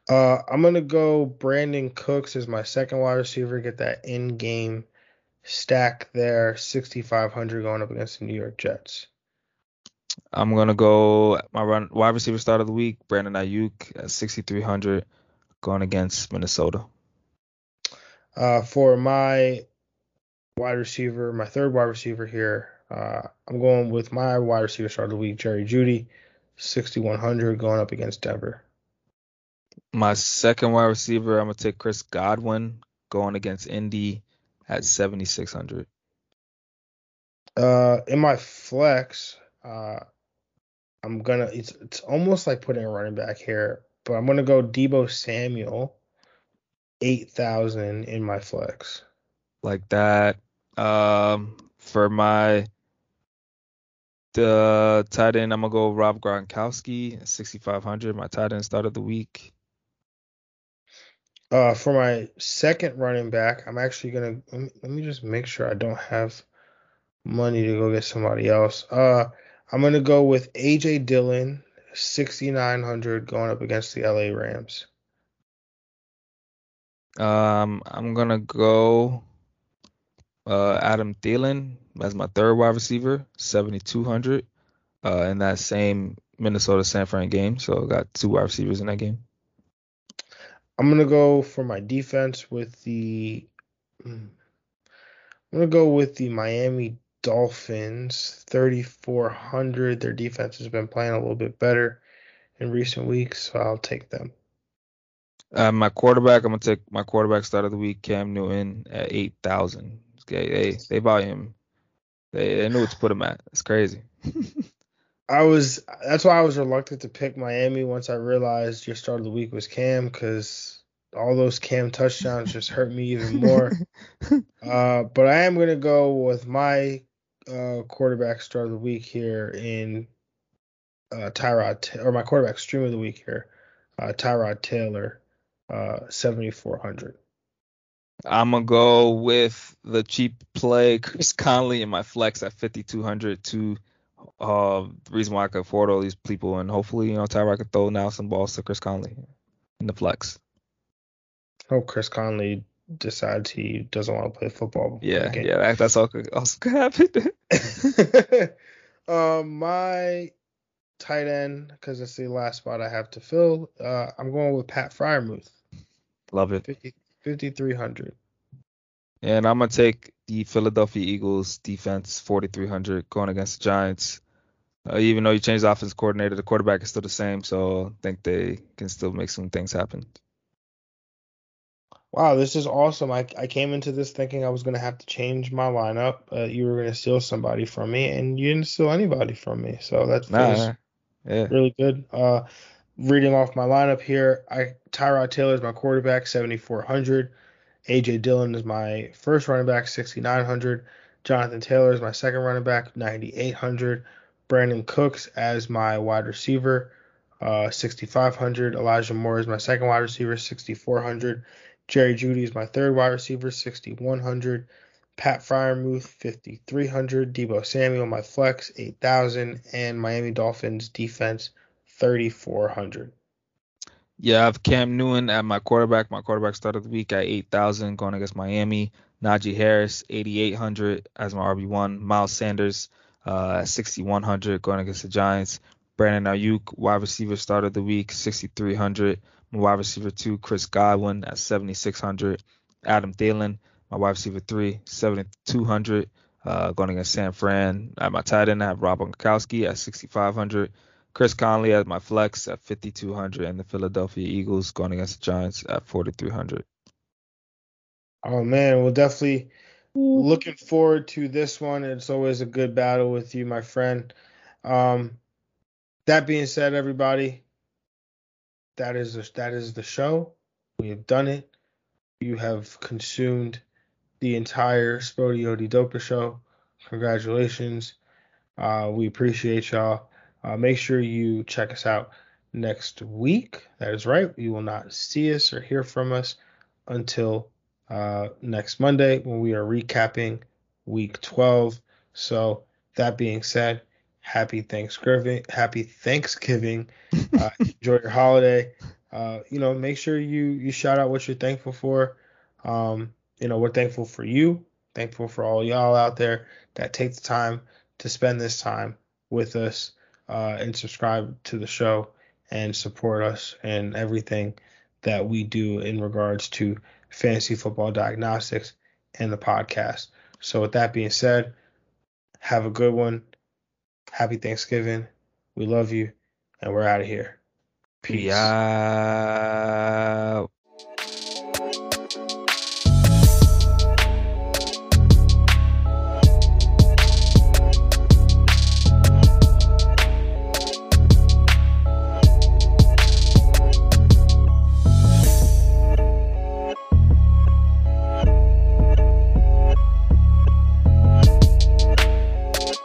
Uh, I'm gonna go Brandin Cooks as my second wide receiver. Get that in-game stack there, 6,500 going up against the New York Jets. I'm gonna go my run wide receiver start of the week, Brandon Aiyuk at 6,300, going against Minnesota. Uh, for my wide receiver, my third wide receiver here, uh, I'm going with my wide receiver start of the week, Jerry Jeudy, 6,100, going up against Denver. My second wide receiver, I'm gonna take Chris Godwin, going against Indy at 7,600. Uh, in my flex, uh, I'm gonna. It's it's almost like putting a running back here, but I'm gonna go Deebo Samuel, eight thousand in my flex. Like that. Um, for my the tight end, I'm gonna go Rob Gronkowski, 6,500. My tight end start of the week. Uh, for my second running back, I'm actually gonna let me, let me just make sure I don't have money to go get somebody else. Uh, I'm gonna go with AJ Dillon, 6,900 going up against the LA Rams. Um, I'm gonna go uh, Adam Thielen as my third wide receiver, 7,200 uh, in that same Minnesota San Fran game. So got two wide receivers in that game. I'm gonna go for my defense with the. I'm gonna go with the Miami Dolphins, 3,400. Their defense has been playing a little bit better in recent weeks, so I'll take them. Uh, my quarterback, I'm gonna take my quarterback start of the week, Cam Newton, at 8,000. Okay, they they him. They they knew what to put him at. It's crazy. *laughs* I was that's why I was reluctant to pick Miami once I realized your start of the week was Cam because all those Cam touchdowns just hurt me even more. *laughs* uh, but I am gonna go with my uh, quarterback start of the week here in uh, Tyrod or my quarterback stream of the week here, uh, Tyrod Taylor, uh, 7400. I'm gonna go with the cheap play, Chris Conley in my flex at 5200 to uh, the reason why I could afford all these people, and hopefully, you know, Tyrod could throw now some balls to Chris Conley in the flex. Oh, Chris Conley decides he doesn't want to play football. Yeah, yeah, that's all could, also could happen. *laughs* um, my tight end, because it's the last spot I have to fill. Uh, I'm going with Pat Freiermuth. Love it. 50, 5300. And I'm gonna take the Philadelphia Eagles defense 4300 going against the Giants. Uh, even though you changed the offense coordinator, the quarterback is still the same, so I think they can still make some things happen. Wow, this is awesome. I, I came into this thinking I was going to have to change my lineup. Uh, you were going to steal somebody from me, and you didn't steal anybody from me. So that's nah, yeah. really good. Uh, reading off my lineup here, I Tyrod Taylor is my quarterback, 7,400. AJ Dillon is my first running back, 6,900. Jonathan Taylor is my second running back, 9,800. Brandin Cooks as my wide receiver, uh, 6,500. Elijah Moore is my second wide receiver, 6,400. Jerry Jeudy is my third wide receiver, 6,100. Pat Freiermuth, 5,300. Deebo Samuel, my flex, 8,000. And Miami Dolphins defense, 3,400. Yeah, I have Cam Newton at my quarterback. My quarterback started the week at 8,000 going against Miami. Najee Harris, 8,800 as my RB1. Miles Sanders, uh, 6,100 going against the Giants. Brandon Aiyuk, wide receiver, started the week, 6,300. My wide receiver two, Chris Godwin at 7,600. Adam Thielen, my wide receiver three, 7,200. Uh, going against San Fran. At my tight end, I have Rob Gronkowski at 6,500. Chris Conley at my flex at 5,200, and the Philadelphia Eagles going against the Giants at 4,300. Oh man, well definitely looking forward to this one. It's always a good battle with you, my friend. Um, that being said, everybody, that is that is the show. We have done it. You have consumed the entire Spodio Dopa show. Congratulations. Uh, we appreciate y'all. Uh, make sure you check us out next week. That is right. You will not see us or hear from us until uh, next Monday when we are recapping week 12. So, that being said, happy Thanksgiving. Happy Thanksgiving. *laughs* Uh, enjoy your holiday. Uh, you know, make sure you you shout out what you're thankful for. Um, you know, we're thankful for you. Thankful for all y'all out there that take the time to spend this time with us uh, and subscribe to the show and support us and everything that we do in regards to fantasy football diagnostics and the podcast. So, with that being said, have a good one. Happy Thanksgiving. We love you, and we're out of here. Peace. Yeah.